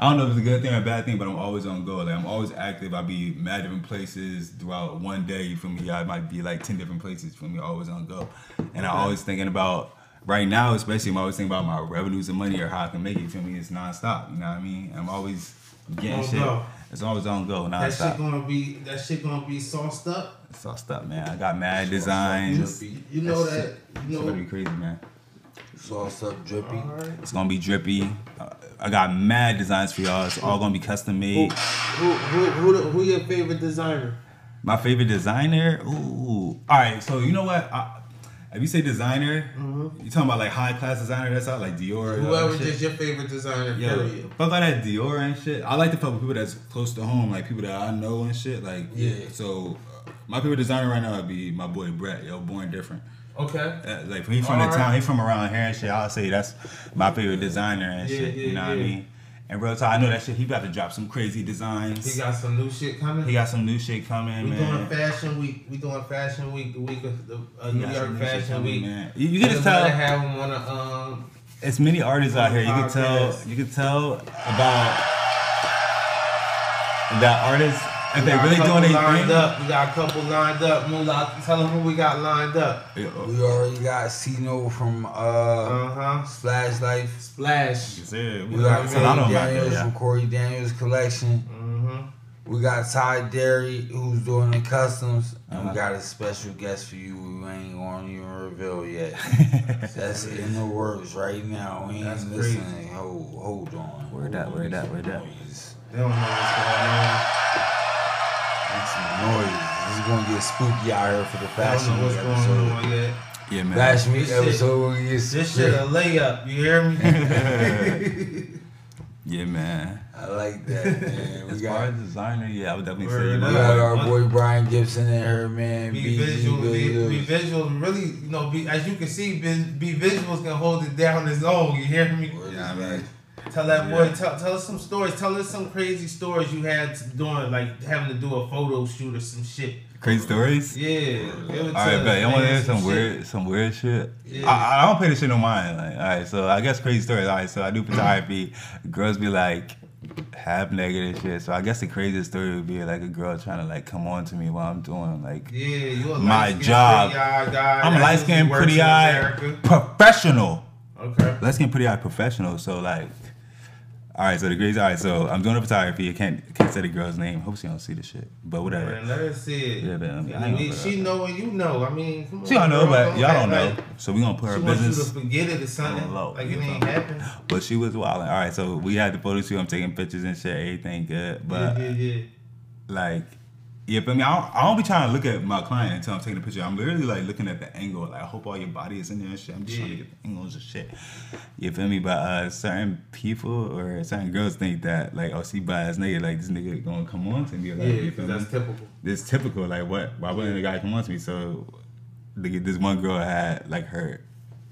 I don't know if it's a good thing or a bad thing, but I'm always on go. Like I'm always active. I be mad different places throughout one day. You feel me? I might be like ten different places. For me, always on go, and I'm always thinking about right now, especially. I'm always thinking about my revenues and money or how I can make it. You feel me? It's nonstop. You know what I mean? I'm always getting On shit. go. It's always on go, Nonstop. That shit gonna be that shit gonna be sauced up. It's all stuff, man. I got mad designs. You know that. You know, It's gonna be crazy, man. Sauce up, drippy. Alright. It's gonna be drippy. Uh, I got mad designs for y'all. It's all gonna be custom made. who who who, the, who your favorite designer? My favorite designer. Ooh. All right. So you know what? I, if you say designer, you talking about like high class designer that's out like Dior. Whoever just your favorite designer. Period. fuck all that Dior and shit. I like to fuck with people that's close to home, like people that I know and shit. Like, Yeah. So, uh, my favorite designer right now would be my boy Brett. Yo, Born Different. Okay. Uh, like, he from the Alright. town, he from around here and shit. I'll say that's my favorite designer and Yeah, shit. yeah, you know what I mean? And real talk, I know that shit. He about to drop some crazy designs. He got some new shit coming. He got some new shit coming, we man. doing fashion week. We doing fashion week. The week of the uh, New York Fashion coming, Week. man. You, you can just tell. have him on a um. It's many artists out here. You can tell. You can tell about that artists if they really doing their lined thing. up. We got a couple lined up. Moolah, tell them who we got lined up. We already got Cino from uh, Uh huh. Splash Life. Splash. Yeah, We got it's Corey of them out there, Daniels yeah. from Corey Daniels collection. Mm-hmm. We got Ty Derry who's doing the customs, and Uh-huh. we got a special guest for you. We ain't gonna even reveal yet. That's in the works right now. We ain't That's listening. Hold, hold on. Word that, word that, word that. They don't know what's going on. Make some noise. This is gonna get spooky out here for the They don't fashion know what's week going episode. on. Yeah, man. Fashion week This shit- episode gonna get This shit a layup. You hear me? Yeah, man. I like that, man. We As far got as designer, yeah, I would definitely say Word you we know, got our boy Brian Gibson in here, man. be BG visual, be, Vizuals. be visual. Really, you know, be as you can see, be, be visuals can hold it down his own. You hear me? Yeah, is I mean, right. Tell that Yeah. boy, tell, tell us some stories. Tell us some crazy stories you had doing, like having to do a photo shoot or some shit. crazy stories. Yeah. All right, bet. Y'all want to hear some weird, some weird shit? Yeah. I, I don't pay this shit no mind. Like, all right, so I guess crazy stories. All right, so I do photography. Girls be like half negative shit. So I guess the craziest story would be like a girl trying to like come on to me while I'm doing like Yeah, My job. I'm a light skinned, pretty eye, professional. Okay. Light skinned, pretty eye, professional. So like, all right. So the crazy. All right. So I'm doing the photography. I can't can't say the girl's name. Hope she don't see the shit. But whatever. Man, let her see it. Yeah, man, I mean, I mean, she know and you know. I mean, come on, She don't know, girl, but y'all don't know. like So we gonna put her She wants you business. to forget it or something. low. Like it ain't happened. But she was wilding. All right, so we had the photo shoot. I'm taking pictures and shit. Everything good, but yeah, yeah, yeah. like, yeah, but I mean, I don't, I don't be trying to look at my client until I'm taking a picture. I'm literally like looking at the angle. Like, I hope all your body is in there and shit. I'm just trying to get the angles and shit. You feel me? But uh, certain people or certain girls think that like, oh, she his nigga, like this nigga gonna come on to me. Like, Yeah, you because feel that's me? typical. It's typical. Like, what? Why wouldn't the guy come on to me? So, the, this one girl had like her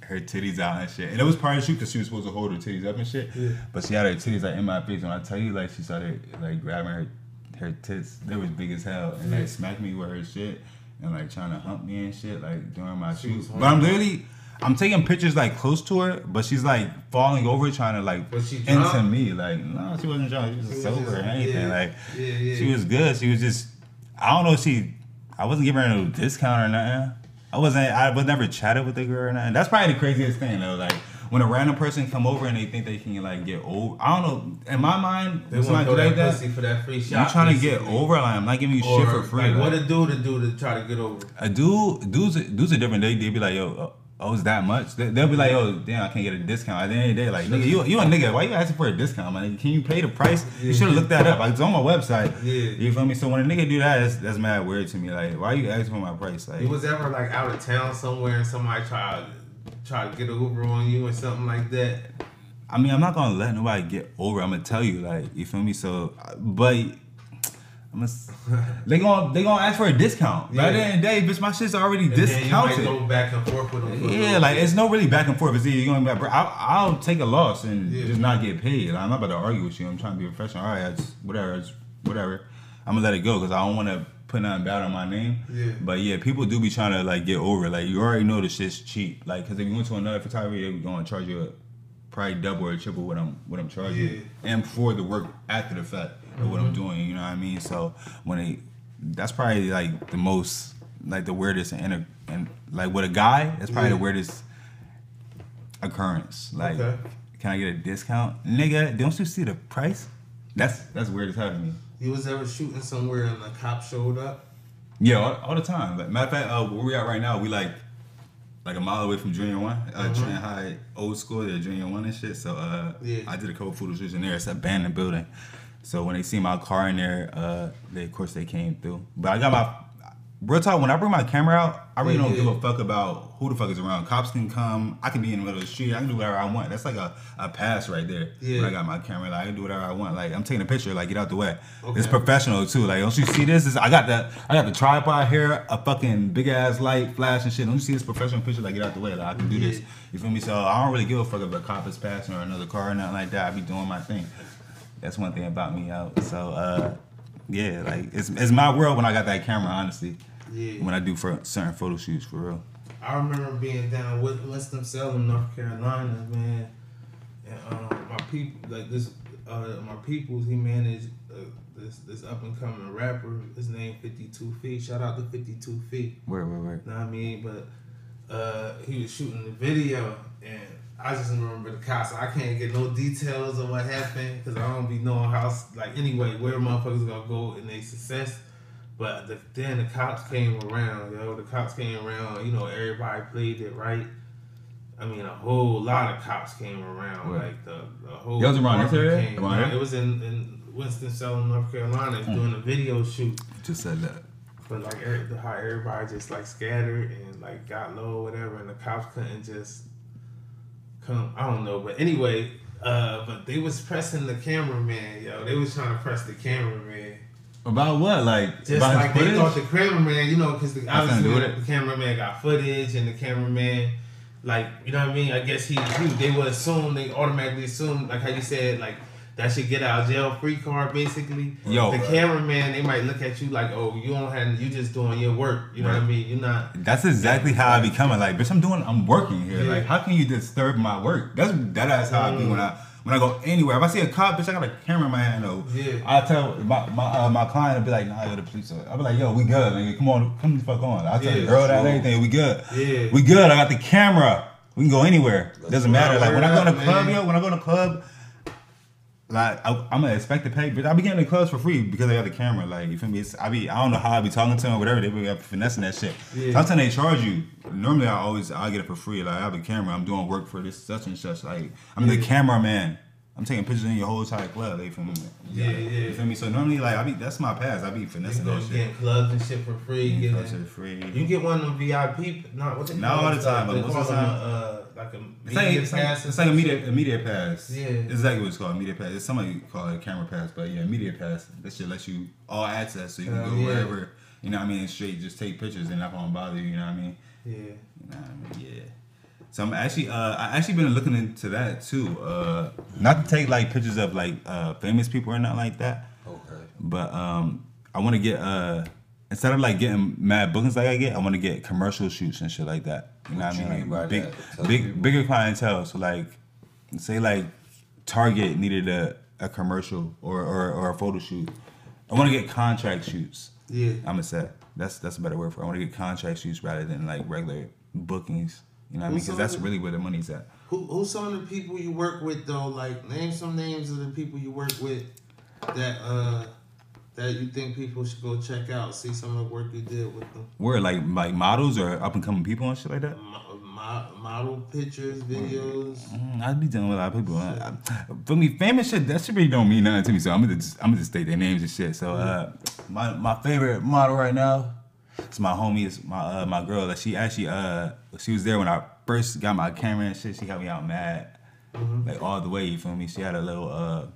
her titties out and shit. And it was part of the shoot because she was supposed to hold her titties up and shit. Yeah. But she had her titties like in my face. When I tell you, like she started like grabbing her her tits, they was big as hell, and like smacked me with her shit and like trying to hump me and shit like during my shoot. But I'm literally. I'm taking pictures like close to her, but she's like falling over, trying to like into me. Like, no, she wasn't drunk. She was She was sober just- or anything. yeah, Like, yeah, yeah. she was good. She was just, I don't know. if She, I wasn't giving her no discount or nothing. I wasn't. I was never chatted with the girl or nothing. That's probably the craziest thing though. Like when a random person come over and they think they can like get over. I don't know. In my mind, They want to like that pussy for that free you shot. trying to get over. Like I'm not giving you Or, shit for free. Like, like. what a dude to do to try to get over. A dude, dudes, dudes are different. They they be like, yo, uh, oh, it's that much. They, they'll be like, yo, damn, I can't get a discount. At the end of the day, like, nigga, you you a nigga. Why you asking for a discount, man? Can you pay the price? You should have looked that up. Like, it's on my website. Yeah. You feel me? So when a nigga do that, that's, that's mad weird to me. Like, why you asking for my price? Like, You was ever like out of town somewhere and somebody try try to get over on you or something like that? I mean, I'm not gonna let nobody get over. I'm gonna tell you, like, you feel me? So, but. I'm gonna, they gonna they gonna ask for a discount. But at the Yeah. end of the day, bitch, my shit's already And you discounted. go back and forth with them. Yeah, like bit. it's no really back and forth. It's either you're gonna be like, bro, I'll, I'll take a loss and Yeah. just not get paid. Like, I'm not about to argue with you. I'm trying to be professional. All right, I just, whatever, it's whatever. I'm gonna let it go because I don't want to put nothing bad on my name. Yeah. But yeah, people do be trying to like get over. it. Like you already know the shit's cheap. Like because if you went to another photographer, they're gonna charge you a, probably double or triple what I'm what I'm charging, Yeah. and for the work after the fact of what I'm mm-hmm. doing. You know what I mean? So when they, that's probably like the most like the weirdest and and like with a guy, that's probably the weirdest occurrence. Like, Okay. can I get a discount, nigga? Don't you see the price? That's that's weird as hell to me. You was ever shooting somewhere and the cop showed up? Yeah, all, all the time. Like, matter of fact, uh, where we at right now, we like like a mile away from Junior One, uh, Mhm. Trent High Old School, they're Junior One and shit. So uh, Yeah. I did a couple photo shoots in there. It's an abandoned building. So when they see my car in there, uh, they of course they came through. But I got my real talk. When I bring my camera out, I really Yeah, don't yeah. give a fuck about who the fuck is around. Cops can come. I can be in the middle of the street. I can do whatever I want. That's like a, a pass right there. Yeah. When I got my camera, like I can do whatever I want. Like I'm taking a picture. Like get out the way. Okay. It's professional too. Like don't you see this? Is I got the I got the tripod here, a fucking big ass light, flash and shit. Don't you see this professional picture? Like get out the way. Like I can do this. Yeah. You feel me? So I don't really give a fuck if a cop is passing or another car or nothing like that. I be doing my thing. That's one thing about me out. So uh, yeah, like it's it's my world when I got that camera. Honestly, Yeah. when I do for certain photo shoots for real. I remember being down with Winston Salem, North Carolina, man. And um, my people, like this, uh, my peoples, he managed uh, this this up and coming rapper. His name Fifty Two Feet. Shout out to Fifty Two Feet. Where where where? Know what I mean? But uh, he was shooting the video, and I just remember the cops. I can't get no details of what happened because I don't be knowing how, like, anyway, where motherfuckers gonna go in their success. But the, then the cops came around, yo. The cops came around. You know, everybody played it right. I mean, a whole lot of cops came around. Like the, the whole. Y'all was around this area? came. Around here? It was in, in Winston Salem, North Carolina, hmm. doing a video shoot. Just said that. But like how everybody just like scattered and like got low, whatever, and the cops couldn't just come. I don't know, but anyway, uh, but they was pressing the cameraman, yo. They was trying to press the cameraman, About what? Like just about like they thought the cameraman, you know, because the, Got something obviously the cameraman got footage and the cameraman. Like you know what I mean? I guess he, he they would assume they automatically assume like how you said like that should get out of jail free card basically. Yo. the cameraman they might look at you like oh you don't have you just doing your work. You know what I mean? You're not. That's exactly how I be coming. Like, bitch, I'm doing, I'm working here. Yeah. Like, how can you disturb my work? That's. That's how I be when I when I go anywhere. If I see a cop, bitch, I got a camera in my hand. Though, Yeah. I tell my my uh, my client, I'll be like, Nah, yo, the police. I'll be like, Yo, we good, nigga. Come on, come the fuck on. I tell Yeah, the girl that and everything. We good. Yeah. we good. I got the camera. We can go anywhere. Doesn't matter. Like when I go to the club, yo, when I go to the club. Like I, I'm gonna expect to pay, but I be getting the clubs for free because I got the camera. Like you feel me? It's, I be I don't know how I be talking to them or whatever. They be finessing that shit. Yeah. Sometimes they charge you. Normally I always I get it for free. Like I have a camera. I'm doing work for this such and such. Like I'm the Yeah. cameraman. I'm taking pictures in your whole entire club. They feel me? Yeah, yeah. You feel me? So normally like I be that's my pass. I be finessing that shit. get clubs and shit for free. Yeah, Get clubs it. are free. You get one of them VIP. Not what's they Not all the time, but most of the time. Uh, like a It's like, media it's, like, pass. it's like a media a media pass. Yeah. It's exactly what it's called, a media pass. It's somebody call it a camera pass, but yeah, media pass. That shit lets you all access, so you can Hell go yeah. wherever. You know what I mean? Straight, just take pictures and not gonna bother you. You know what I mean? Yeah. You know what I mean? Yeah. So I'm actually, uh, I actually been looking into that too. Uh, not to take like pictures of like uh, famous people or nothing like that, Okay. but um, I want to get uh, instead of like getting mad bookings like I get, I want to get commercial shoots and shit like that. You know What I mean? mean Like big? Big, people. bigger clientele. So like, say like Target needed a, a commercial or, or or a photo shoot. I want to get contract shoots. Yeah. I'm gonna say that's that's a better word for. it. I want to get contract shoots rather than like regular bookings. You know what I mean? Because that's really where the money's at. Who who's some of the people you work with though? Like name some names of the people you work with that uh that you think people should go check out. See some of the work you did with them. Where like like models or up and coming people and shit like that. Mo- mo- model pictures, videos. Mm, I be dealing with a lot of people. I, I, for me, famous shit that shit really don't mean nothing to me. So I'm gonna just I'm gonna just state their names and shit. So uh, my my favorite model right now, it's my homie, it's my uh, my girl. That she actually uh she was there when I first got my camera and shit. She helped me out mad, like all the way. You feel me? She had a little uh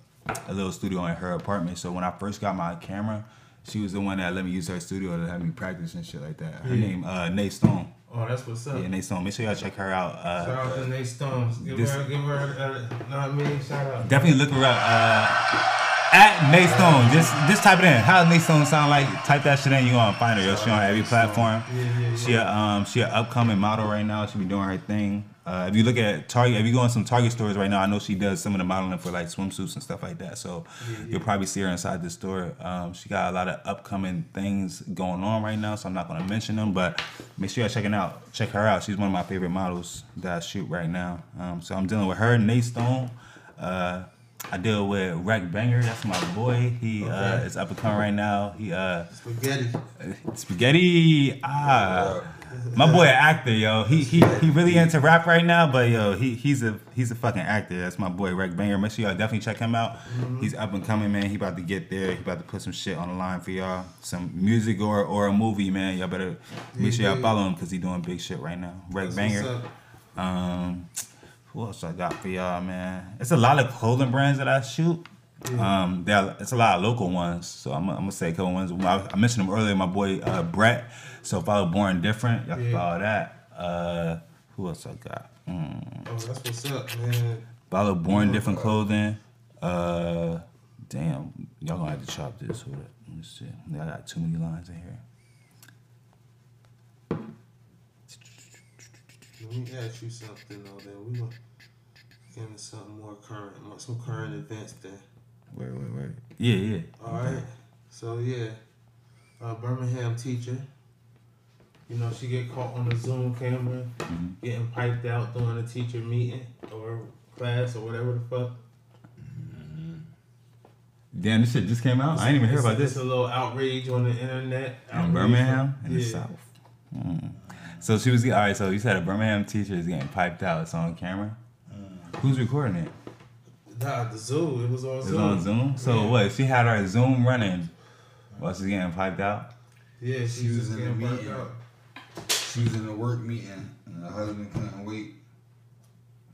a little studio in her apartment. So when I first got my camera. She was the one that let me use her studio to have me practice and shit like that. Her Yeah. name uh Nate Stone. Oh, that's what's up. Yeah, Nate Stone. Make sure y'all check her out. Uh, Shout out to Nate Stones. Give This- her, give her, uh, know what I mean? Shout out. Definitely look her up. Uh, at Nate Stone. Just just type it in. How does Nate Stone sound like? Type that shit in. You gonna find her. Yo. She on every platform. Yeah, yeah, yeah. She a, um she an upcoming model right now. She be doing her thing. Uh, if you look at Target, if you go in some Target stores right now, I know she does some of the modeling for like swimsuits and stuff like that. So you'll probably see her inside the store. Um, she got a lot of upcoming things going on right now, so I'm not gonna mention them. But make sure y'all checking out, check her out. She's one of my favorite models that I shoot right now. Um, so I'm dealing with her, Nate Stone. Uh, I deal with Rack Banger. That's my boy. He uh, is up and coming right now. He uh, Spaghetti. Spaghetti. Ah, my boy, an actor, yo. He he he really into rap right now, but yo, he he's a he's a fucking actor. That's my boy, Rec Banger. Make sure y'all definitely check him out. He's up and coming, man. He about to get there. He about to put some shit on the line for y'all. Some music or or a movie, man. Y'all better make sure y'all follow him because he doing big shit right now. Rec That's Banger. what's up. Um, who else I got for y'all, man? It's a lot of clothing brands that I shoot. Um, there it's a lot of local ones, so I'm, I'm gonna say a couple ones. I, I mentioned them earlier. My boy uh, Brett. So follow Born Different. Y'all can Yeah. follow that. Uh, who else I got? Mm. Oh, that's what's up, man. Follow Born Different Clothing. Uh, damn, y'all gonna have to chop this. Hold up. Let me see. I got too many lines in here. Let me ask you something though. Then we gonna get into something more current, some current events. Then. Wait, wait, wait. Yeah, yeah. All right. So yeah, uh, Birmingham teacher. You know, she get caught on the Zoom camera, mm-hmm. getting piped out during a teacher meeting or class or whatever the fuck. Mm-hmm. Damn, this shit just came out. I didn't even hear about this. It's a little outrage on the internet. in Outrage. Birmingham in the South. Mm. So she was all right. So you said a Birmingham teacher is getting piped out. It's on camera. Mm. Who's recording it? Nah, the Zoom. It was on It's Zoom. on Zoom. So Yeah. what? She had her Zoom running while she's getting piped out. Yeah, she, She was was in the getting piped meeting. out. She was in a work meeting, and the husband couldn't wait.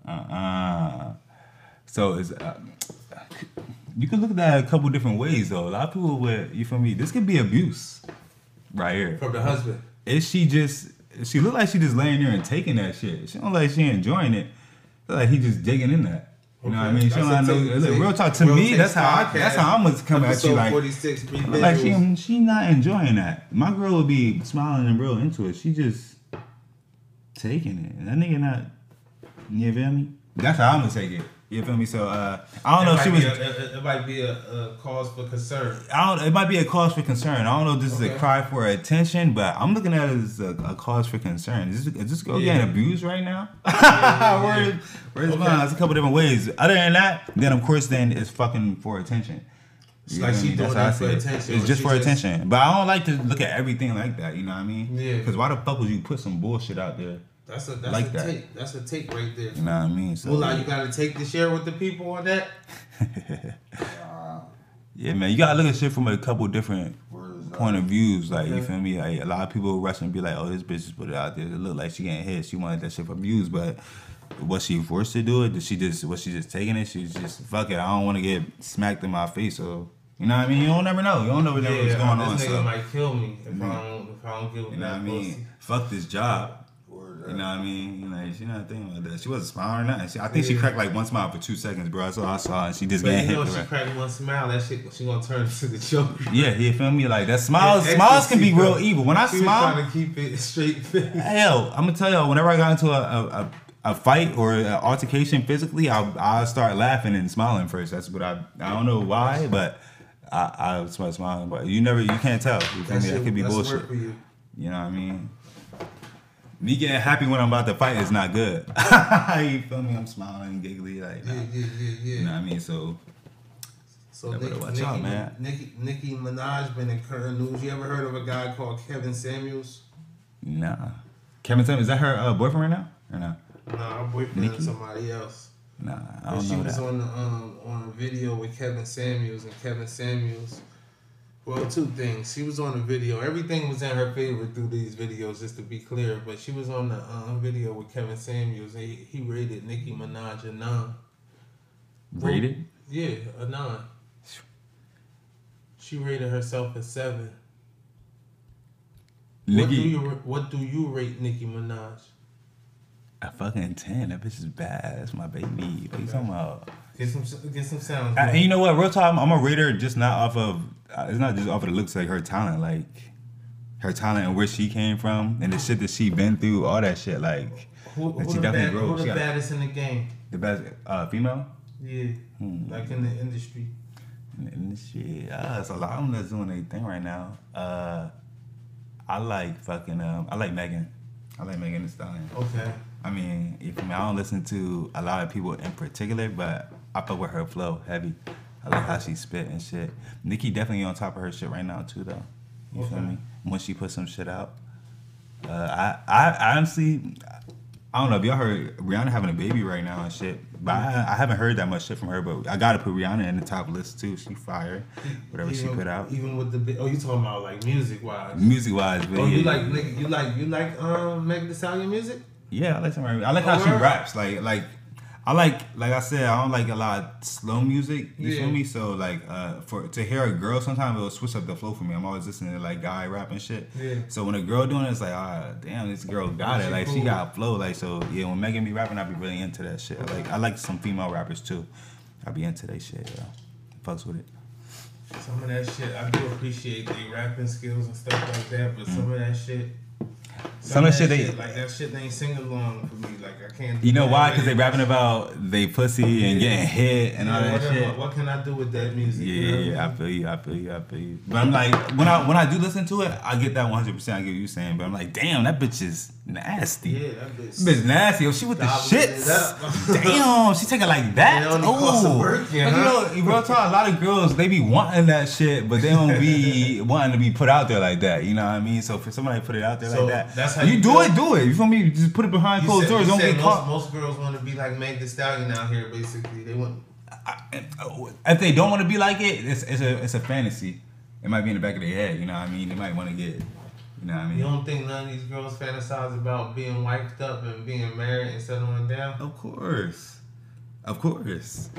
Uh uh So it's. Uh, you can look at that a couple different ways though. A lot of people would. You feel me? This could be abuse, right here. From the husband. Is she just? She look like she just laying there and taking that shit. She don't like she enjoying it. Look like he just digging in that. You know what I mean? She don't a take- look, real talk to Real me. That's how. I, podcast. that's how I'm gonna come at you. Like, 46, be like she she not enjoying that. My girl would be smiling and real into it. She just taking it. That nigga not. You feel me? That's how I'm gonna take it. You feel me? So uh, I don't know if It she might was. be a- it, it might be a, a cause for concern. I don't. It might be a cause for concern. I don't know if this is a cry for attention, but I'm looking at it as a, a cause for concern. Is this, is this girl Yeah. getting abused right now? yeah. Where's, where's Okay. mine? There's a couple different ways. Other than that, then of course, then it's fucking for attention. It's like she doing that for attention, It's just for just- attention. But I don't like to look at everything like that. You know what I mean? Yeah. Because why the fuck would you put some bullshit out there? That's a that's Like a that. take. That's a take right there. You know what I mean? So Well, you gotta take the share with the people on that. yeah, man, you gotta look at shit from a couple different point of uh, views. Like you Okay. feel me? Like a lot of people will rush and be like, "Oh, this bitch just put it out there. It look like she getting hit. She wanted that shit for views, but." Was she forced to do it? Did she just was she just taking it? She's just fuck it. I don't want to get smacked in my face. So you know what I mean? You don't never know. You don't never know what what's yeah, going on. this nigga So, might kill me if I mm-hmm. don't if I don't give him you know what I that mean? pussy. Fuck this job. You know what I mean? Like she not thinking about that. She wasn't smiling or nothing. She, I think she cracked like one smile for two seconds, bro. That's all I saw, and she just But getting you know, hit. she cracked one smile. That shit, she gonna turn into the Joker. Yeah, you feel me? Like that smiles, Yeah, smiles can be real evil. When I She smile, trying to keep it straight face. hell, I'm gonna tell y'all. Whenever I got into a a, a, a fight or an altercation physically, I'll I'll start laughing and smiling first. That's what I I don't know why, but I I start smiling. But you never, you can't tell. You feel That me? That could be bullshit. you. You know what I mean? Me getting happy when I'm about to fight is not good. you feel me? I'm smiling, and giggly, like nah. Yeah, yeah, yeah, yeah. You know what I mean? So So Nicki, watch Nicki, out, man. Nicki, Nicki Minaj been in current news. You ever heard of a guy called Kevin Samuels? nah. Kevin Samuels, is that her uh, boyfriend right now? Or no? Nah, her boyfriend Nicki? is somebody else. Nah, I don't she know was that. on the um on a video with Kevin Samuels and Kevin Samuels. Well, two things. She was on the video. Everything was in her favor through these videos, just to be clear. But she was on the um, video with Kevin Samuels. He, he rated Nicki Minaj a nine. Rated? Yeah, a nine. She rated herself a seven. What do you What do you rate Nicki Minaj? a fucking 10. That bitch is bad. That's my baby. What you talking about? Get some get some sounds. Uh, bro. and you know what? Real talk, I'm a reader just not off of, uh, it's not just off of the looks, like her talent. Like, her talent and where she came from and the shit that she been through, all that shit. Like, who, who she definitely bad, grew. who She the got baddest in the game? the best uh, female Yeah, Hmm. like in the industry. in this shit. Uh, there's a lot of them that's doing their thing right now. Uh, I like fucking, um, I like Megan. I like Megan Thee Stallion. Okay. I mean, if I, mean, I don't listen to a lot of people in particular, but I fuck with her flow heavy. I like how she spit and shit. Nicki definitely on top of her shit right now too, though. You feel Okay. me? When she put some shit out, uh, I, I honestly, I don't know if y'all heard Rihanna having a baby right now and shit, but I, I haven't heard that much shit from her. But I gotta put Rihanna in the top list too. She fire, whatever she put out, Even with the oh, you talking about like music wise? music wise. But Oh, you like you like you like um Megan Thee Stallion music? Yeah, I like some. I like Oh, how she raps. Like like I like like I said, I don't like a lot of slow music. You Yeah. feel me? So like uh for to hear a girl sometimes it'll switch up the flow for me. I'm always listening to like guy rap and shit. Yeah. So when a girl doing it, it's like, ah damn, this girl got She it. Like she cool. got flow. Like so yeah, when Megan be rapping, I be really into that shit. Like I like some female rappers too. I be into that shit, yeah. Fucks with it. Some of that shit I do appreciate the rapping skills and stuff like that, but some of that shit. Some of the shit they- like that shit ain't sing along for me. Like I can't. You know why? Because they rapping about they pussy and getting hit and all that what, shit. what can I do with that music? Yeah, You know yeah, I feel you, I feel you, I feel you. But I'm like, when I when I do listen to it, I get that 100. percent I get what you saying. But I'm like, damn, that bitch is nasty. Yeah, that bitch. Bitch nasty. Yo, she with the shits. Damn, she take it like that. Oh, work, you you know? in real talk, a lot of girls they be wanting that shit, but they don't be wanting to be put out there like that. You know what I mean? So for somebody to put it out there So like that, that's how you, you do feel? it, do it. You feel me? You just put it behind You closed said, doors. you Don't get most, caught. most girls want to be like Meg Thee Stallion out here. Basically, they want. if they don't want to be like it, it's, it's a it's a fantasy. It might be in the back of their head. You know what I mean? They might want to get. You know what I mean? You don't think none of these girls fantasize about being wiped up and being married and settling down? Of course, of course.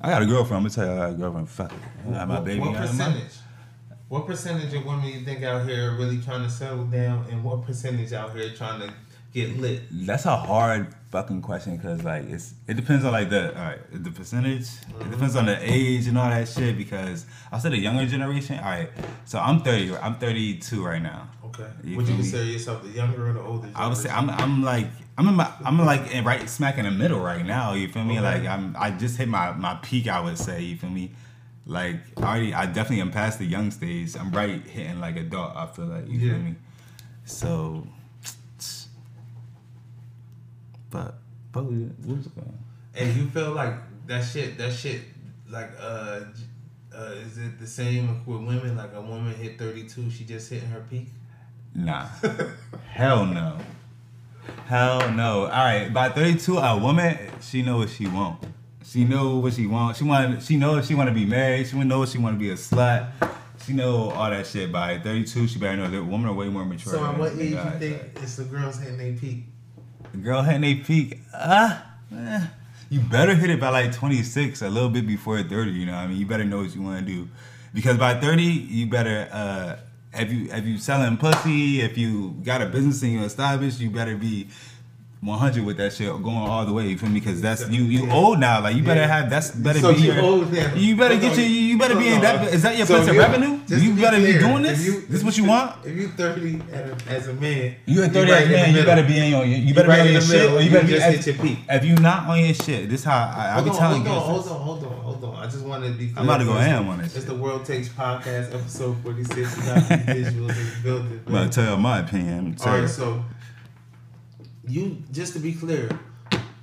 I got a girlfriend. I'm gonna tell you, I got a girlfriend. Fuck it. I got my what, baby. What I got my- percentage? What percentage of women you think out here are really trying to settle down, and what percentage out here trying to get lit? That's a hard fucking question because like it's it depends on like the all right the percentage. It mm-hmm. depends on the age and all that shit because I said the younger generation. All right, so I'm 30. I'm 32 right now. Okay. You Would you consider yourself the younger or the older? I would say? I'm I'm like I'm in my I'm like in right smack in the middle right now. You feel me? Okay. Like I'm I just hit my my peak. I would say. You feel me? Like I already I definitely am past the young stage. I'm right hitting like adult. I feel like you Yeah. feel me? So, but but we- what it going? And you feel like that shit, that shit, like, uh, uh, is it the same with women? Like a woman hit 32, she just hitting her peak? Nah, hell no, hell no. All right, by 32, a woman she know what she want. She know what she want. She want. She know if she want to be married. She know if she want to be a slut. She know all that shit. By 32, she better know that women are way more mature. So at what age you think it's the girls hitting their peak? The girl hitting a peak. Ah, eh, you better hit it by like 26, a little bit before 30. You know, I mean, you better know what you want to do, because by 30, you better. uh if you if you selling pussy, if you got a business and you established, you better be 100 with that shit going all the way. You feel me? Because that's you you old now. Like you better have that's better So be you your. You better get your you better be in that. Is that your So place of revenue? You be better be doing this. you- This is what you want. If you thirty as a, man, You at 30 right as the man, you better be in your you better be on in your shit or you better be hit your peak. if you not on your shit, this how I, I be telling hold you. on, hold on, hold on, hold on. I just want to be. Clear I'm about to go ham on this It's the World Takes Podcast, episode forty six. We got the visuals in the building. I'm about to tell you my opinion. All Tell you. right, so you just to be clear,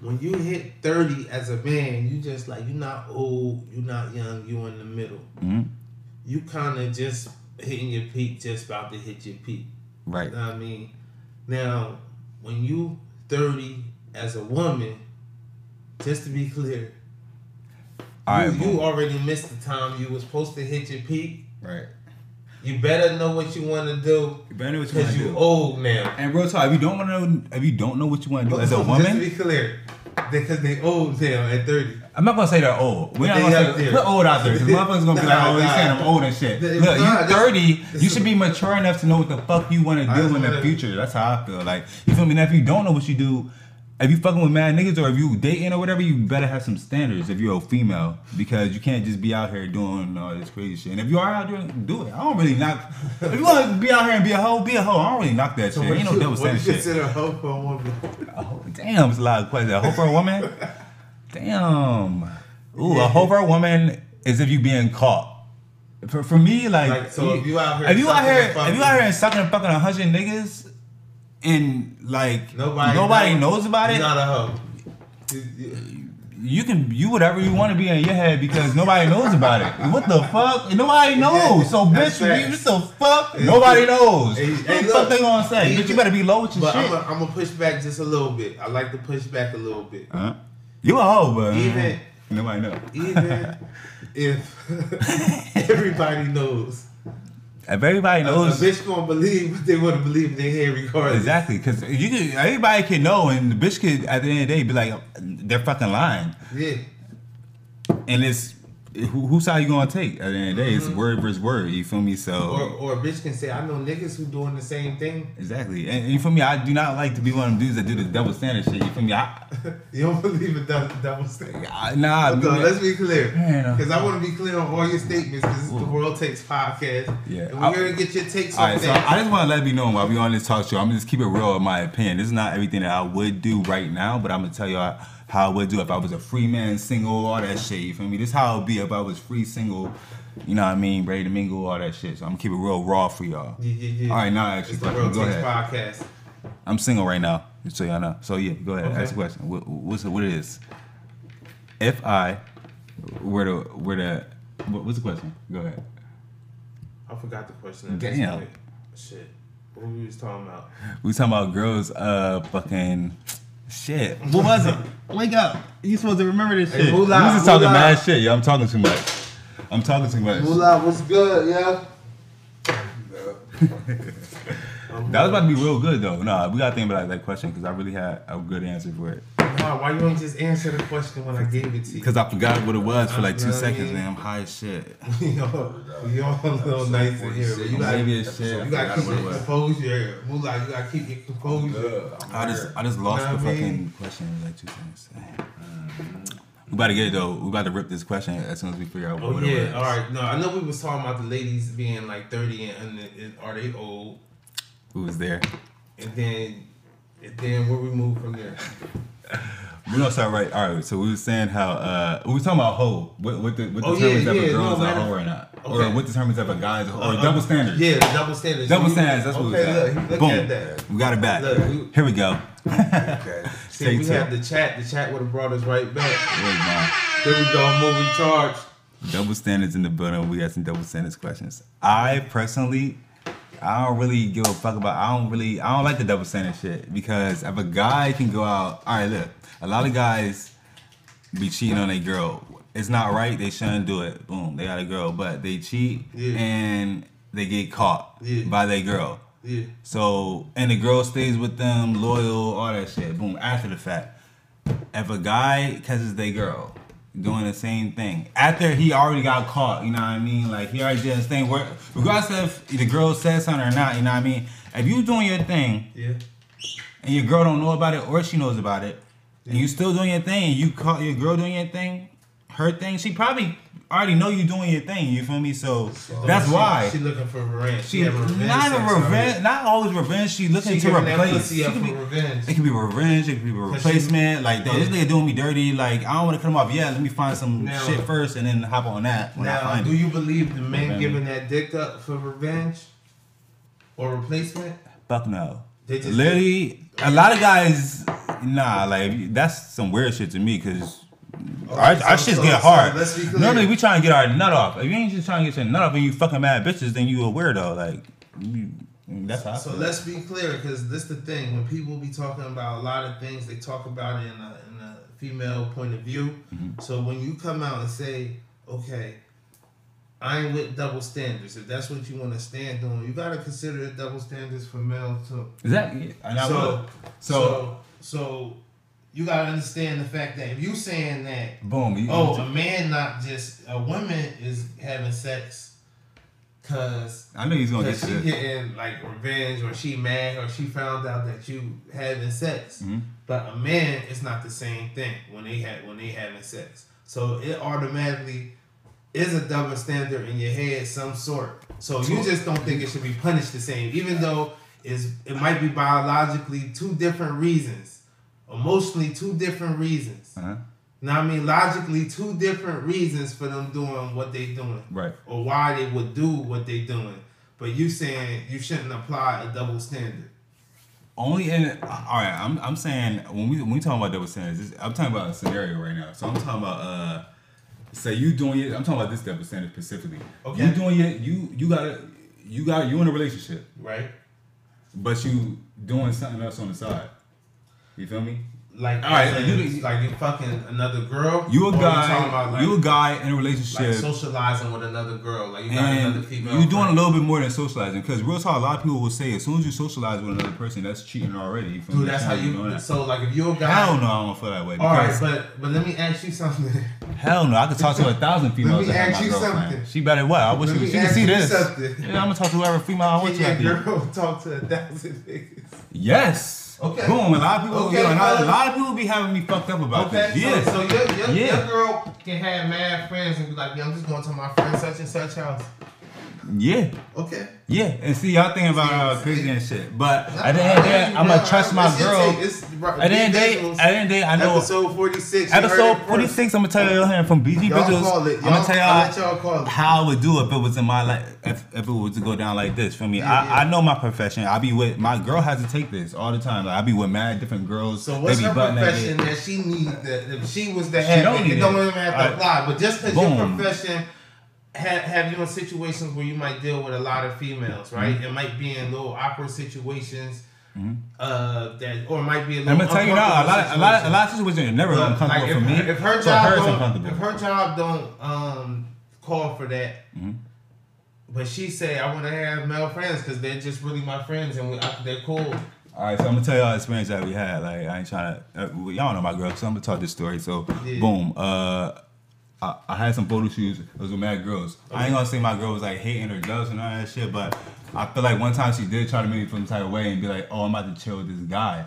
when you hit thirty as a man, you just like you're not old, you're not young, you in the middle. Mhm. You kind of just hitting your peak, just about to hit your peak. Right. You know what I mean? Now, when you 30 as a woman, just to be clear, All you, right, you already missed the time you was supposed to hit your peak. Right. You better know what you want to do You better know what you want because you old now. And real talk, if you don't want to know, if you don't know what you want to do as a woman, Just to be clear, because they old now at 30. I'm not gonna say they're old. We're not gonna say put old out there because motherfuckers gonna be like, Nah, oh, he's saying I'm old and shit. Nah, Look, nah, you're 30, you should be mature enough to know what the fuck you want to do in the future. That's how I feel. Like, you feel me? Now, if you don't know what you do, if you fucking with mad niggas or if you dating or whatever, you better have some standards if you're a female because you can't just be out here doing all this crazy shit. And if you are out there, do it. I don't really knock. if you want to be out here and be a hoe, be a hoe. I don't really knock that shit. Ain't no you, double what you standard shit. consider a hoe for a woman? Hoe- Damn, it's a lot of questions. A hoe for a woman? Damn. Ooh, a hoe for a woman is if you being caught. For, for me, like, Like, so if you out here if you out here, if you out here and sucking and fucking a hundred niggas, and like Nobody, nobody knows about You're it, not a hoe. You- you- you can you whatever you want to be in your head because nobody knows about it. What the fuck? Nobody knows. So bitch, facts. what the fuck? Nobody knows. Hey, what the fuck they gonna say? Bitch, you better be low with your But shit. I'm gonna push back just a little bit. I like to push back a little bit. Huh? You a hoe, but uh, Even- nobody knows. Even if everybody knows, If everybody a, a knows bitch gonna believe what they want to believe in their head regardless. exactly, because you can, everybody can know, and the bitch could at the end of the day be like, they're fucking lying, Yeah. and it's who, whose side you gonna take at the end of the day? It's word versus word. You feel me? So Mm-hmm. Or, or a bitch can say, I know niggas who doing the same thing. exactly, and, and you feel me? I do not like to be one of them dudes that do the double standard shit. You feel me? I, You don't believe in double, double standard. I nah, So man. let's be clear, because I want to be clear on all your statements. Because this is the World Takes podcast, Yeah. and we're gonna get your takes All on right, so things. I just want to let me know while we on this talk show. I'm gonna just keep it real in my opinion. This is not everything that I would do right now, but I'm gonna tell you how, how I would do if I was a free man, single, all that shit. You feel me? This is how it would be if I was free, single. You know what I mean? Ready to mingle, all that shit. So I'm gonna keep it real raw for y'all. Yeah, yeah, yeah. All right, now ask It's your the World question. Go ahead. podcast. I'm single right now, just so y'all know. So yeah, go ahead. Okay. Ask a question. What, what's what it is? If I were to were to what, what's the question? Go ahead. I forgot the question. Damn. Shit. What we was talking about? We talking about girls, uh, fucking shit. What was it? Wake up! You supposed to remember this Hey, shit. Moolah, we just talking Moolah. mad shit. Yeah, I'm talking too much. I'm talking too much. Moolah, what's good, yeah? That was about to be real good though. Nah, we gotta think about that question because I really had a good answer for it. Nah, why you don't just answer the question when I gave it to you? Because I forgot what it was for like two Know seconds, mean? man. I'm high as shit. we all, we all a little nice in here, but you gotta, Maybe it's shit. you gotta keep it your was. composure. Moolah, you gotta keep your composure. I just I just lost Know the fucking mean? question in like two seconds. We about to get it though. We about to rip this question as soon as we figure out Oh what it was. yeah, was. all right. No, I know we was talking about the ladies being like thirty and, and, and are they old? Who was there? And then, and then where we move from there? We don't start right. All right. So we were saying how uh we were talking about hoe. What what the what Oh, determines yeah, if a yeah, girl no, is a hoe or not, Okay. or what determines if a guy is a hoe, or Uh, double uh, standards. Yeah, double standards. Double standards. That's what we okay, got. look, look Boom. at that. We got it back. Look, we- Here we go. Okay. See, Take we two. have the chat. The chat would have brought us right back. Wait, man. Here we go. Movie charge. Double standards in the building. We got some double standards questions. I personally, I don't really give a fuck about. I don't really. I don't like the double standard shit because if a guy can go out. All right, look. A lot of guys be cheating on a girl. It's not right. They shouldn't do it. Boom. They got a girl, but they cheat Yeah. and they get caught Yeah. by their girl. Yeah. So and the girl stays with them, loyal, all that shit. Boom. After the fact, if a guy catches their girl, doing the same thing after he already got caught. You know what I mean? Like he already did his thing. Where regardless if the girl said something or not, you know what I mean? If you doing your thing Yeah. and your girl don't know about it or she knows about it, and you still doing your thing, and you caught your girl doing your thing, her thing, she probably already know you doing your thing. You feel me? So that's she, why. she looking for revenge. She having revenge not a already. revenge, not always revenge. She looking She to replace. She could be, revenge. it could be revenge. It could be she- replacement. like this oh. nigga doing me dirty. Like I don't want to cut him off. Yeah, let me find some Now- shit first and then hop on that when I Now, find do it. you believe the man Revenge. giving that dick up for revenge or replacement? Fuck no. They just- Literally, a lot of guys, nah, like that's some weird shit to me because. Our, so- our shit so- get hard. clear. Normally, we trying to get our nut off. If you ain't just trying to get your nut off and you fucking mad bitches, then you a weirdo. Like, you, that's how So let's be clear, because this the thing. When people be talking about a lot of things, they talk about it in a, in a female point of view. Mm-hmm. So when you come out and say, okay, I ain't with double standards. If that's what you want to stand on, you gotta consider the double standards for male too. Is that? And I so, will. so, So, so, you gotta understand the fact that if you saying that, boom. You, oh, a man not just a woman is having sex, cause I know he's gonna get she getting like revenge, or she mad, or she found out that you having sex. Mhm. But a man, it's not the same thing when they had when they having sex. So it automatically is a double standard in your head, some sort. So you just don't think it should be punished the same, even though is it might be biologically two different reasons, emotionally two different reasons. Uh-huh. Now I mean logically two different reasons for them doing what they doing Right. or why they would do what they doing. But you saying you shouldn't apply a double standard. Only in all right. I'm I'm saying when we when we talking about double standards, I'm talking about a scenario right now. So I'm talking about uh, say you doing it. I'm talking about this double standard specifically. Okay. You doing it. You you gotta you got you in a relationship, Right? but you doing something else on the side. You feel me? Like, All right, as you- in, like you fucking another girl. You a guy. about, like, you a guy in a relationship? like socializing with another girl. Like you got another female. You're doing a little bit more than socializing because real talk. A lot of people will say as soon as you socialize with another person, that's cheating already. Me? Dude, that's how you. that. So like if you're a guy. Hell no, I don't feel that way. All right, but but let me ask you something. Hell no, I could talk to a thousand females. Let me ask you girlfriend. something. She better what? I wish she, she can see this. something. Yeah, I'm gonna talk to whoever female I want Can you your to girl talk to a thousand niggas? Yes. Okay. Boom. A lot of people. Okay, yo, a, lot, a lot of people be having me fucked up about Okay, this. Yeah. so, so your, your, Yeah. your girl can have mad friends and be like, yeah, I'm just going to my friend such and such house. Yeah. Okay. Yeah. And see, y'all thinking about uh, crazy and shit, but at the end of the day, I'm gonna trust my girl. take. It's right- At the end of the day, at the end of the day, I know. Episode 46. you heard it Episode 46, I'm gonna tell y'all here from BG Y'all Vizuals. call it. I'm gonna tell y'all y'all call it. how I would do if it was in my life, if, if it was to go down like this. For me, I. I know my profession. I be with my girl has to take this all the time. Like I be with mad different girls. So what's her profession that she need that if she was to have don't it, don't even have to apply. But just because your profession have, have you in situations where you might deal with a lot of females, right? Mm-hmm. It might be in little awkward situations. Uh, that or it might be a little. I'm gonna tell you now, a lot, a lot, a lot of situations are never uncomfortable like, for me. If her job don't, if her job don't um call for that, Mm-hmm. but she say I want to have male friends because they're just really my friends and we, I, they're cool. All right, so I'm gonna tell y'all the experience that we had. Like I ain't trying to, uh, y'all know my girl, so I'm gonna tell this story. So, Yeah. boom, uh, I, I had some photo shoots. It was with mad girls. I ain't gonna say my girl was like hating or jealous and all that shit, but I feel like one time she did try to make me feel some type of way and be like, "Oh, I'm about to chill with this guy."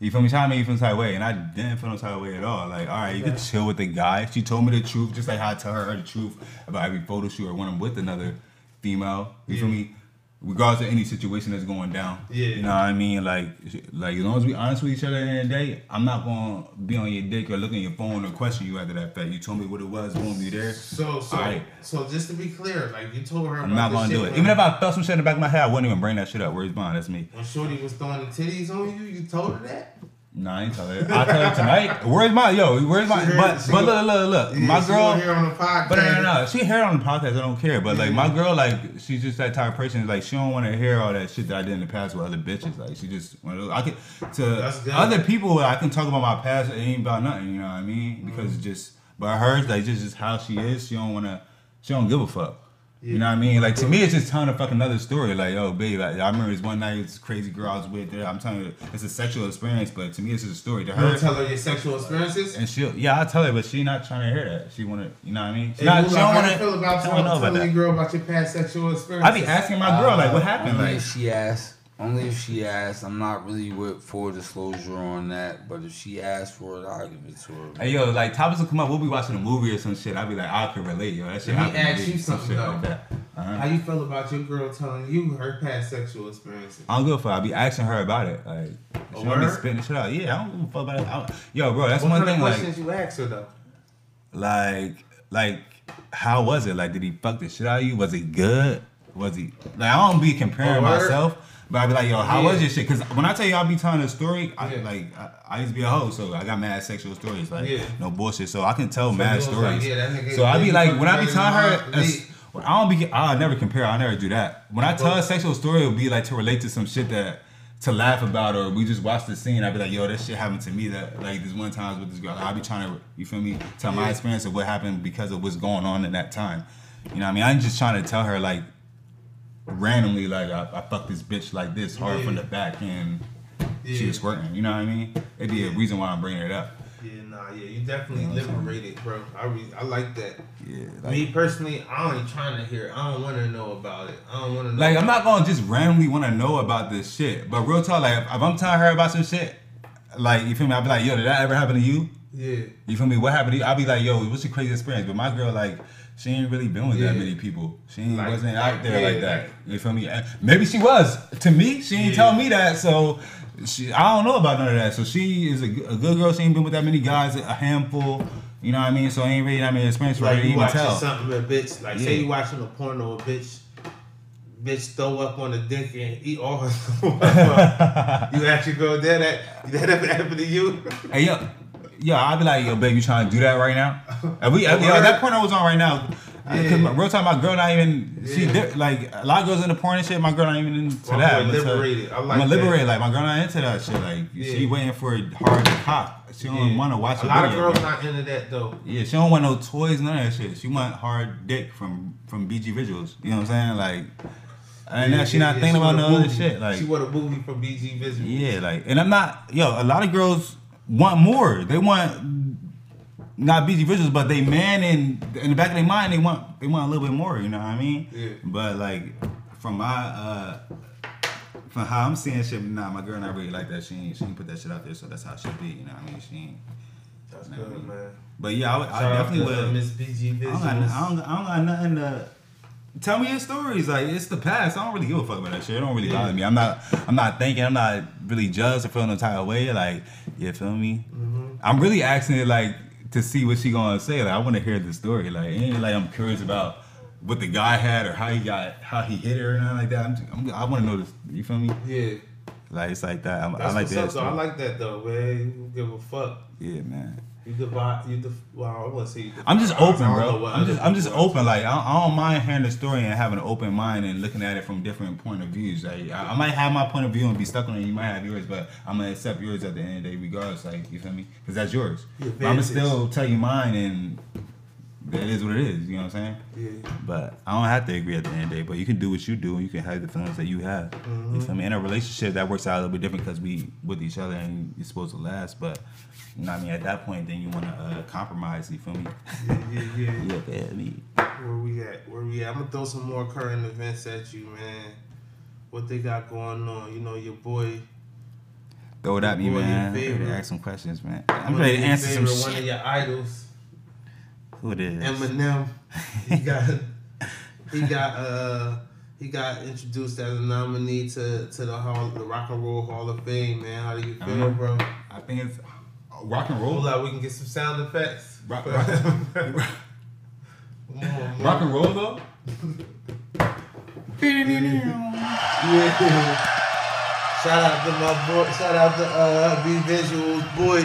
You feel me? Trying to make me feel some type of way, and I didn't feel no type of way at all. Like, all right, you could chill with the guy. She told me the truth, just like how I tell her the truth about every photo shoot or when I'm with another female. You feel me? Regardless of any situation that's going down. Yeah. You know what I mean? Like, like as long as we honest with each other at the end of the day, I'm not gonna be on your dick or look at your phone or question you after that fact. You told me what it was, boom, you there. So so Alright. so just to be clear, like you told her I'm about not gonna do it. Even if I felt some shit in the back of my head, I wouldn't even bring that shit up. Where's mine? That's me. when Shorty was throwing the titties on you, you told her that. Nah, I ain't tell her. I tell her tonight. Where's my yo? Where's my? She but she but go- look look look. Yeah, my girl. on here on the podcast. But no, no, no. She heard on the podcast. I don't care. But like my girl, like she's just that type of person. Like she don't want to hear all that shit that I did in the past with other bitches. Like she just one of. I can to other people. I can talk about my past. It ain't about nothing. You know what I mean? Because it's just. But hers, like just just how she is. She don't want to. She don't give a fuck. You know what I mean? Like to me, it's just telling a fucking another story. Like, yo, babe, like, I remember this one night, this crazy girl I was with. There, I'm telling you, it's a sexual experience, but to me, it's just a story. To her, don't tell her your sexual experiences. and she, will yeah, I tell her, but she not trying to hear that. She wanna, you know what I mean? She, Hey, not, Moolah, she don't how wanna, feel about she don't know telling about your that. girl about your past sexual experiences? I be asking my girl, like, what happened? Only Like, she asks. Only if she asks. I'm not really with full disclosure on that, but if she asks for it, I'll give it to her. Hey yo, like topics will come up. We'll be watching a movie or some shit. I'll be like, I can relate, yo. That shit Let me happened to ask you some something, shit though. like that. Uh-huh. How you feel about your girl telling you her past sexual experiences? I don't give a fuck. I be asking her about it. Like, she don't be spitting shit out. Yeah, I don't give a fuck about it. I don't- yo, bro, that's what one kind thing. of Like, questions you ask her though? like, like, how was it? Like, did he fuck the shit out of you? Was it good? Was he like? I don't be comparing Oh, word? myself, but I be like, yo, how Yeah. was your shit? Because when I tell you I be telling a story, I, Yeah. like, I, I used to be a hoe, so I got mad sexual stories, like, Yeah. no bullshit. So I can tell So mad stories. like, so I be like, when I be telling her, I don't be, I'll never compare. I'll never do that. When I tell a sexual story, it'll be like to relate to some shit that to laugh about, or we just watch the scene. I'll be like, yo, that shit happened to me. That like this one time with this girl. I'll be trying to, you feel me, tell my experience of what happened because of what's going on in that time. You know what I mean? I'm just trying to tell her like randomly, like I, I fucked this bitch like this hard Yeah. from the back and she was squirting. You know what I mean? It'd be a reason why I'm bringing it up. Yeah, nah, yeah, you definitely You know what I'm saying? liberated, bro. I re- I like that. Yeah. Me personally, I ain't trying to hear. it. I don't want to know about it. I don't want to know. Like I'm not gonna just randomly want to know about this shit. But real talk, like if, if I'm telling her about some shit, like you feel me, I'll be like, yo, did that ever happen to you? Yeah, You feel me? What happened to you? I'll be like, yo, what's your crazy experience? But my girl, like, she ain't really been with that many people. She Like- wasn't out there yeah, like that. you feel me? Maybe she was. To me, she ain't Yeah. tell me that. So she, I don't know about none of that. So she is a good girl. She ain't been with that many guys. A handful. You know what I mean? So ain't really that many experience for her like you even watching tell. something, a bitch. Like Yeah. say you watching a porno, a bitch, bitch throw up on the dick and eat all her. you actually go there. That that ever happened to you? Hey yo, yo, I'd be like, yo, babe, you trying to do that right now? And we, yo, Word. that porno was on right now. Yeah. Uh, my, real time, my girl not even. She Yeah. di- like a lot of girls in the porn and shit. My girl not even into Well, that. I'm liberated. I like I'm liberated. Like my girl not into that shit. Like she waiting for it hard to pop. She don't want to watch a a lot of girls bro. not into that though. Yeah, she don't want no toys, none of that shit. She want hard dick from from BG Vizuals. You know what I'm saying? Like, and Yeah, now she yeah, not yeah, thinking about no other shit. Like, she want a movie from BG Vizuals. yeah, like, and I'm not, yo, a lot of girls want more. They want not BG Vizuals, but they man in in the back of their mind, they want they want a little bit more. You know what I mean? Yeah. But like, from my uh, from how I'm seeing shit, nah, my girl not really like that. She ain't she ain't put that shit out there, so that's how she be. You know what I mean? She ain't. That's you know what I good, mean? man. But yeah, I, would- I definitely to, would. Miss BG I don't, Vizuals. got, I, don't, I don't got nothing to tell me your stories. Like it's the past. I don't really give a fuck about that shit. It don't really Yeah. bother me. I'm not. I'm not thinking. I'm not really judged or feel no type of way. Like you feel me? Mm-hmm. I'm really asking it like to see what she gonna say. Like I want to hear the story. Like ain't like I'm curious about what the guy had or how he got how he hit her or nothing like that. I'm, just, I'm I want to know this. You feel me? Yeah, Like it's like that. I'm, I like that. up though. I like that though, man. You give a fuck. yeah, man. You divide. You def- well, I want to say. I'm just open, bro. I'm just I'm just open. Like I, I don't mind hearing the story and having an open mind and looking at it from different point of views. Like I, I might have my point of view and be stuck on it. You might have yours, but I'm gonna accept yours at the end of the day, regardless. Like you feel me? Because that's yours. I'm gonna still tell you mine, and it is what it is. You know what I'm saying? Yeah. But I don't have to agree at the end of the day. But you can do what you do, and you can have the feelings that you have. Mm-hmm. You feel me? In a relationship, that works out a little bit different because we with each other and you're supposed to last. But you know what I mean? At that point, then you want to uh, compromise. You feel me? Yeah, yeah, yeah. Feel me? Where we at? Where we at? I'm gonna throw some more current events at you, man. What they got going on? You know, your boy. Throw it at me, man. Favorite. to ask some questions, man. I'm one ready to answer some favorite, One of your idols, Who it is? Eminem. He got. he got. uh He got introduced as a nominee to to the hall, the Rock and Roll Hall of Fame, man. How do you feel, Uh-huh. bro? I think it's rock and roll. Hold up, we can get some sound effects. Rock- rock- Rock and roll though. Yeah. Shout out to my boy. Shout out to uh, B Vizuals boy.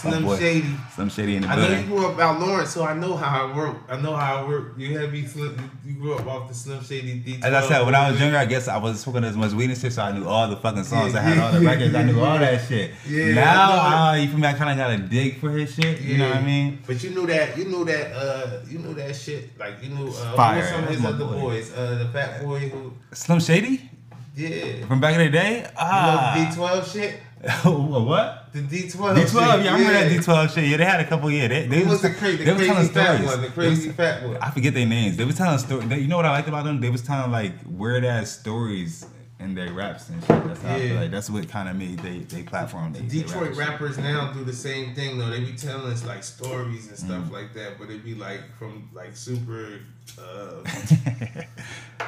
Slim boy. Shady. Slim Shady in the I know you grew up out Lawrence, so I know how it worked. I know how it worked. You had me Slim. You grew up off the Slim Shady D. As I said, when I was younger, I guess I wasn't smoking as much weed and shit, so I knew all the fucking songs. I had all the records. I knew all that shit. Yeah, now, I uh, you feel me? I kind of got a dig for his shit. You know what I mean? But you knew that. You knew that. Uh, you knew that shit. Like you knew. Uh, Fire. Who some of his other boy. boys? Uh, the fat boy who. Slim Shady Yeah. from back in the day. You Ah, know D twelve shit. what? The D twelve. D12, yeah, I remember that D12 shit. Yeah, they had a couple. Yeah, they, they was the, cra- the they was telling crazy fat stories. one? The crazy was- fat one. I forget their names. They was telling stories. You know what I liked about them? They was telling like weird ass stories in their raps and shit. That's how I feel Yeah. like that's what kind of made they they platform. They, they Detroit shit. rappers now do the same thing though. They be telling us like stories and stuff like that, but it be like from like super uh,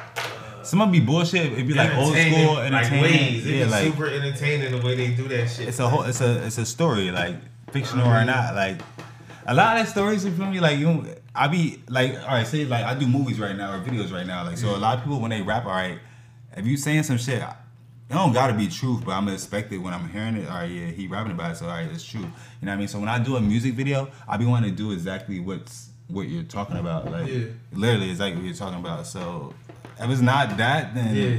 Some of be bullshit. It'd be like old entertaining, school like entertainment. ways. Yeah, be like super entertaining the way they do that shit. it's a whole it's a it's a story like fictional or Mhm. not like a lot of stories you feel me like you I be like all right say like I do movies right now or videos right now like so a lot of people when they rap all right if you saying some shit it don't gotta be truth but I'm gonna expect it when I'm hearing it all right yeah he rapping about it so all right it's true you know what I mean so when I do a music video I be wanting to do exactly what's what you're talking about like Yeah. literally exactly what you're talking about so if it's not that then yeah.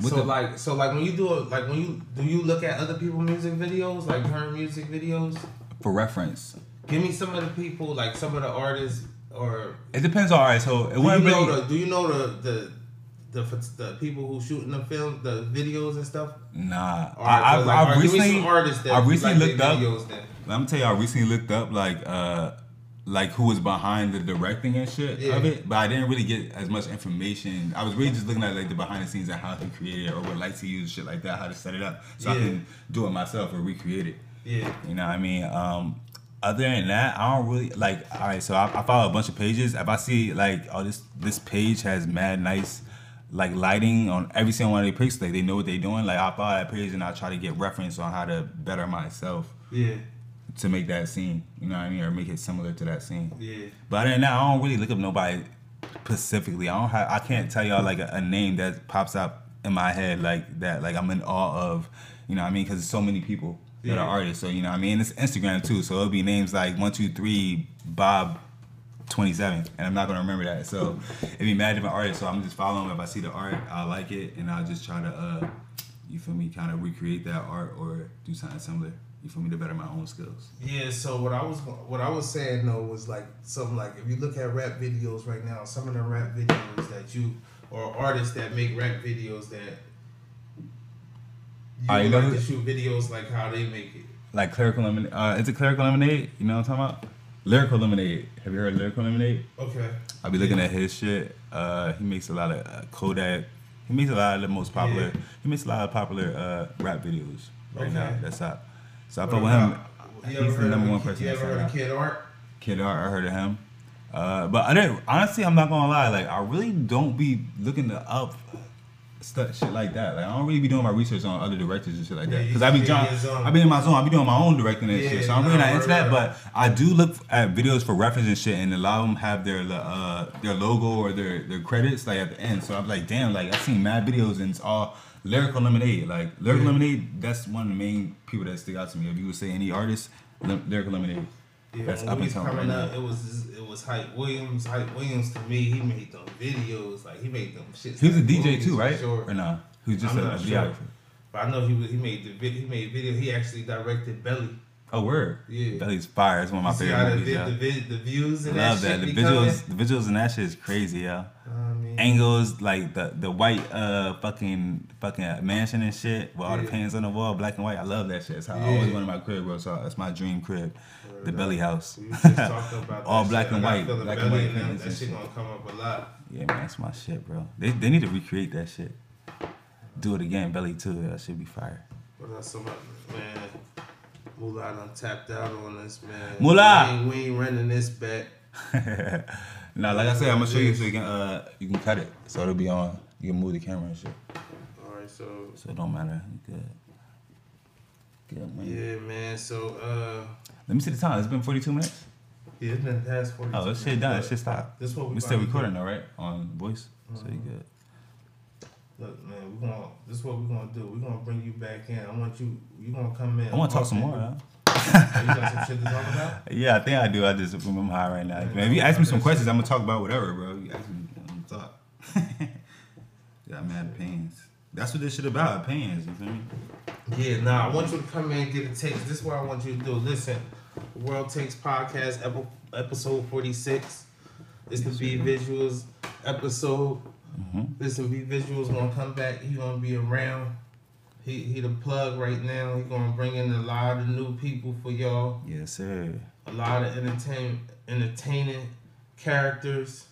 So the- like so like when you do it like when you do you look at other people music videos like her music videos? for reference Give me some of the people like some of the artists or it depends all right so it do you know really the do you know the the the, the people who shooting the film the videos and stuff? Nah, right, I, I've, like, I've all right, give me recently, artists that I recently like looked up. videos. Let me tell you, I recently looked up like, uh, like who was behind the directing and shit Yeah. of it, but I didn't really get as much information. I was really just looking at like the behind the scenes and how he created it or what lights he used, shit like that, how to set it up, so I can do it myself or recreate it. Yeah. You know what I mean? Um, other than that, I don't really like. All right, so I, I follow a bunch of pages. If I see like, oh, this this page has mad nice like lighting on every single one of their pics, like they know what they're doing. Like I follow that page and I try to get reference on how to better myself Yeah. To make that scene. You know what I mean, or make it similar to that scene. Yeah. But other than that, I don't really look up nobody specifically. I don't have. I can't tell y'all like a, a name that pops up in my head like that. Like I'm in awe of. You know what I mean? Because there's so many people that Yeah. are artists. So you know what I mean. It's Instagram too. So it'll be names like one two three Bob. 27 and I'm not gonna remember that so it'd be mad different artists so I'm just following if I see the art I like it and I'll just try to uh you feel me kind of recreate that art or do something similar you feel me to better my own skills Yeah, so what I was what I was saying though was like something like if you look at rap videos right now, some of the rap videos that you or artists that make rap videos that you Ah, you know like who- to shoot videos like how they make it. like Clerical Lemonade. Uh, is it Clerical Lemonade? You know what I'm talking about? Lyrical Lemonade. Have you heard of Lyrical Lemonade? Okay. I'll be looking at his shit. Uh, he makes a lot of uh, Kodak. He makes a lot of the most popular. Yeah. He makes a lot of popular uh, rap videos right now. That's up. So I fuck with him. He's the number one person. You ever heard of Kid Art? Kid Art, I heard of him. Uh, but I didn't. Honestly, I'm not gonna lie. Like, I really don't be looking to up stuff, shit like that. Like, I don't really be doing my research on other directors and shit like that. Because I be John. I be in my zone. I be doing my own directing and Yeah, shit. So I'm really not into that. But I do look at videos for reference and shit, and a lot of them have their uh their logo or their their credits like at the end. So I'm like, damn, like I've seen mad videos and it's all. Lyrical Lemonade, like Lyrical Yeah. Lemonade, that's one of the main people that stick out to me. If you would say any artist, Lyrical Lemonade, Yeah, that's up and coming right coming now. up, it was it was Hype Williams. Hype Williams to me, he made them videos like he made them shit. He was a DJ too, right? Sure. Or nah? He was just I'm a, a videographer. sure. But I know he was, he made the vid, he made video. He actually directed Belly. Oh, word. Yeah. Belly's fire. It's one of my You favorite the, movies. vid, Yeah. the, the views I and love that, that. shit The be coming? visuals, the visuals and that shit is crazy, yeah. I mean, Angles like the the white uh fucking fucking mansion and shit with all the Yeah. paintings on the wall, black and white. I love that shit. It's how I Yeah. always wanted my crib, bro. So that's my dream crib, the Belly House. we was just talking about All black shit. and white, black and white That shit shit. gonna come up a lot. Yeah, man, that's my shit, bro. They they need to recreate that shit. Do it again, Belly too. That should be fire. That's some man. Moolah done tapped out on us, man. Moolah! we ain't, we ain't running this back. now, like I said, I'm gonna show you so you can uh you can cut it, so it'll be on. You can move the camera and shit, All right, so so it don't matter. Good. Good man. yeah, man. So uh, Let me see the time. It's been 42 minutes. yeah, it's been past forty. Oh, this shit done. It shit stopped. This what we We still recording though, right? On voice. So you good. Look, man, we gonna. This is what we gonna do. We gonna bring you back in. I want you. You gonna come in. I want to talk some more. Huh? You got some shit to talk about? Yeah, I think I do. I just I'm high right now. Man, if you ask me some questions, I'm gonna talk about whatever, bro. You ask me, I'm gonna talk. Got mad pains. That's what this shit about. Pains. You feel me? Yeah, nah, I want you to come in and get a taste. This is what I want you to do. Listen, World Takes Podcast, epi- episode 46. It's the B Vizuals episode. This Listen, B Vizuals gonna come back. He gonna be around. He he the plug right now. He gonna bring in a lot of new people for y'all. Yes, sir. A lot of entertain entertaining characters.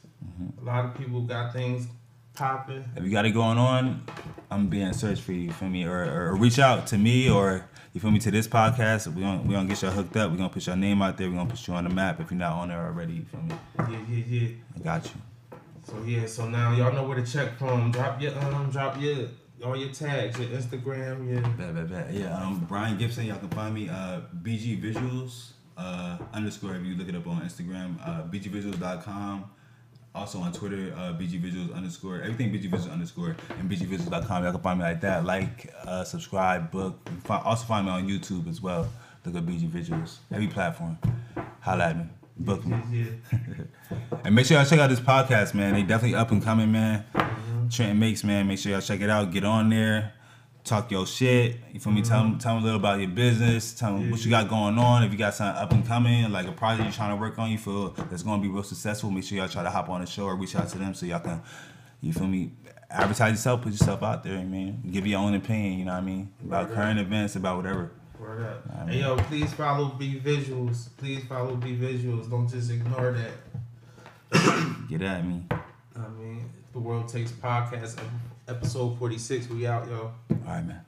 A lot of people got things popping. If you got it going on, I'm being search for you. you Feel me? Or, or, or reach out to me or you feel me to this podcast. We gonna we gonna get y'all hooked up. We gonna put your name out there. We gonna put you on the map if you're not on there already. You feel me? Yeah, yeah, yeah. I got you. So yeah, so now y'all know where to check from. Drop your um, drop your all your tags, your Instagram, your Bet, bet, bet. Yeah, um, Brian Gibson. Y'all can find me uh, BG Vizuals uh, underscore if you look it up on Instagram. Uh, BGVizuals.com. Also on Twitter, uh, BG Vizuals underscore. Everything BG Vizuals underscore and BGVizuals.com. Y'all can find me like that. Like, uh, subscribe, book. You can fi- Also find me on YouTube as well. Look up BG Vizuals. Every platform. Holla at me. Book me. yeah, And make sure y'all check out this podcast, man. They definitely up and coming, man. Trenton Makes, man. Make sure y'all check it out. Get on there. Talk your shit. You feel me? Tell mm-hmm. them, tell them a little about your business. Tell them what you got going on. If you got something up and coming, like a project you're trying to work on, you feel that's going to be real successful. Make sure y'all try to hop on the show or reach out to them so y'all can, you feel me? Advertise yourself, put yourself out there, man. Give your own opinion. You know what I mean? About current events, about whatever. word up. Hey yo, please follow B Vizuals. Please follow B Vizuals. Don't just ignore that. Get at me. The World Takes Podcast, episode forty six. We out, y'all. All right, man.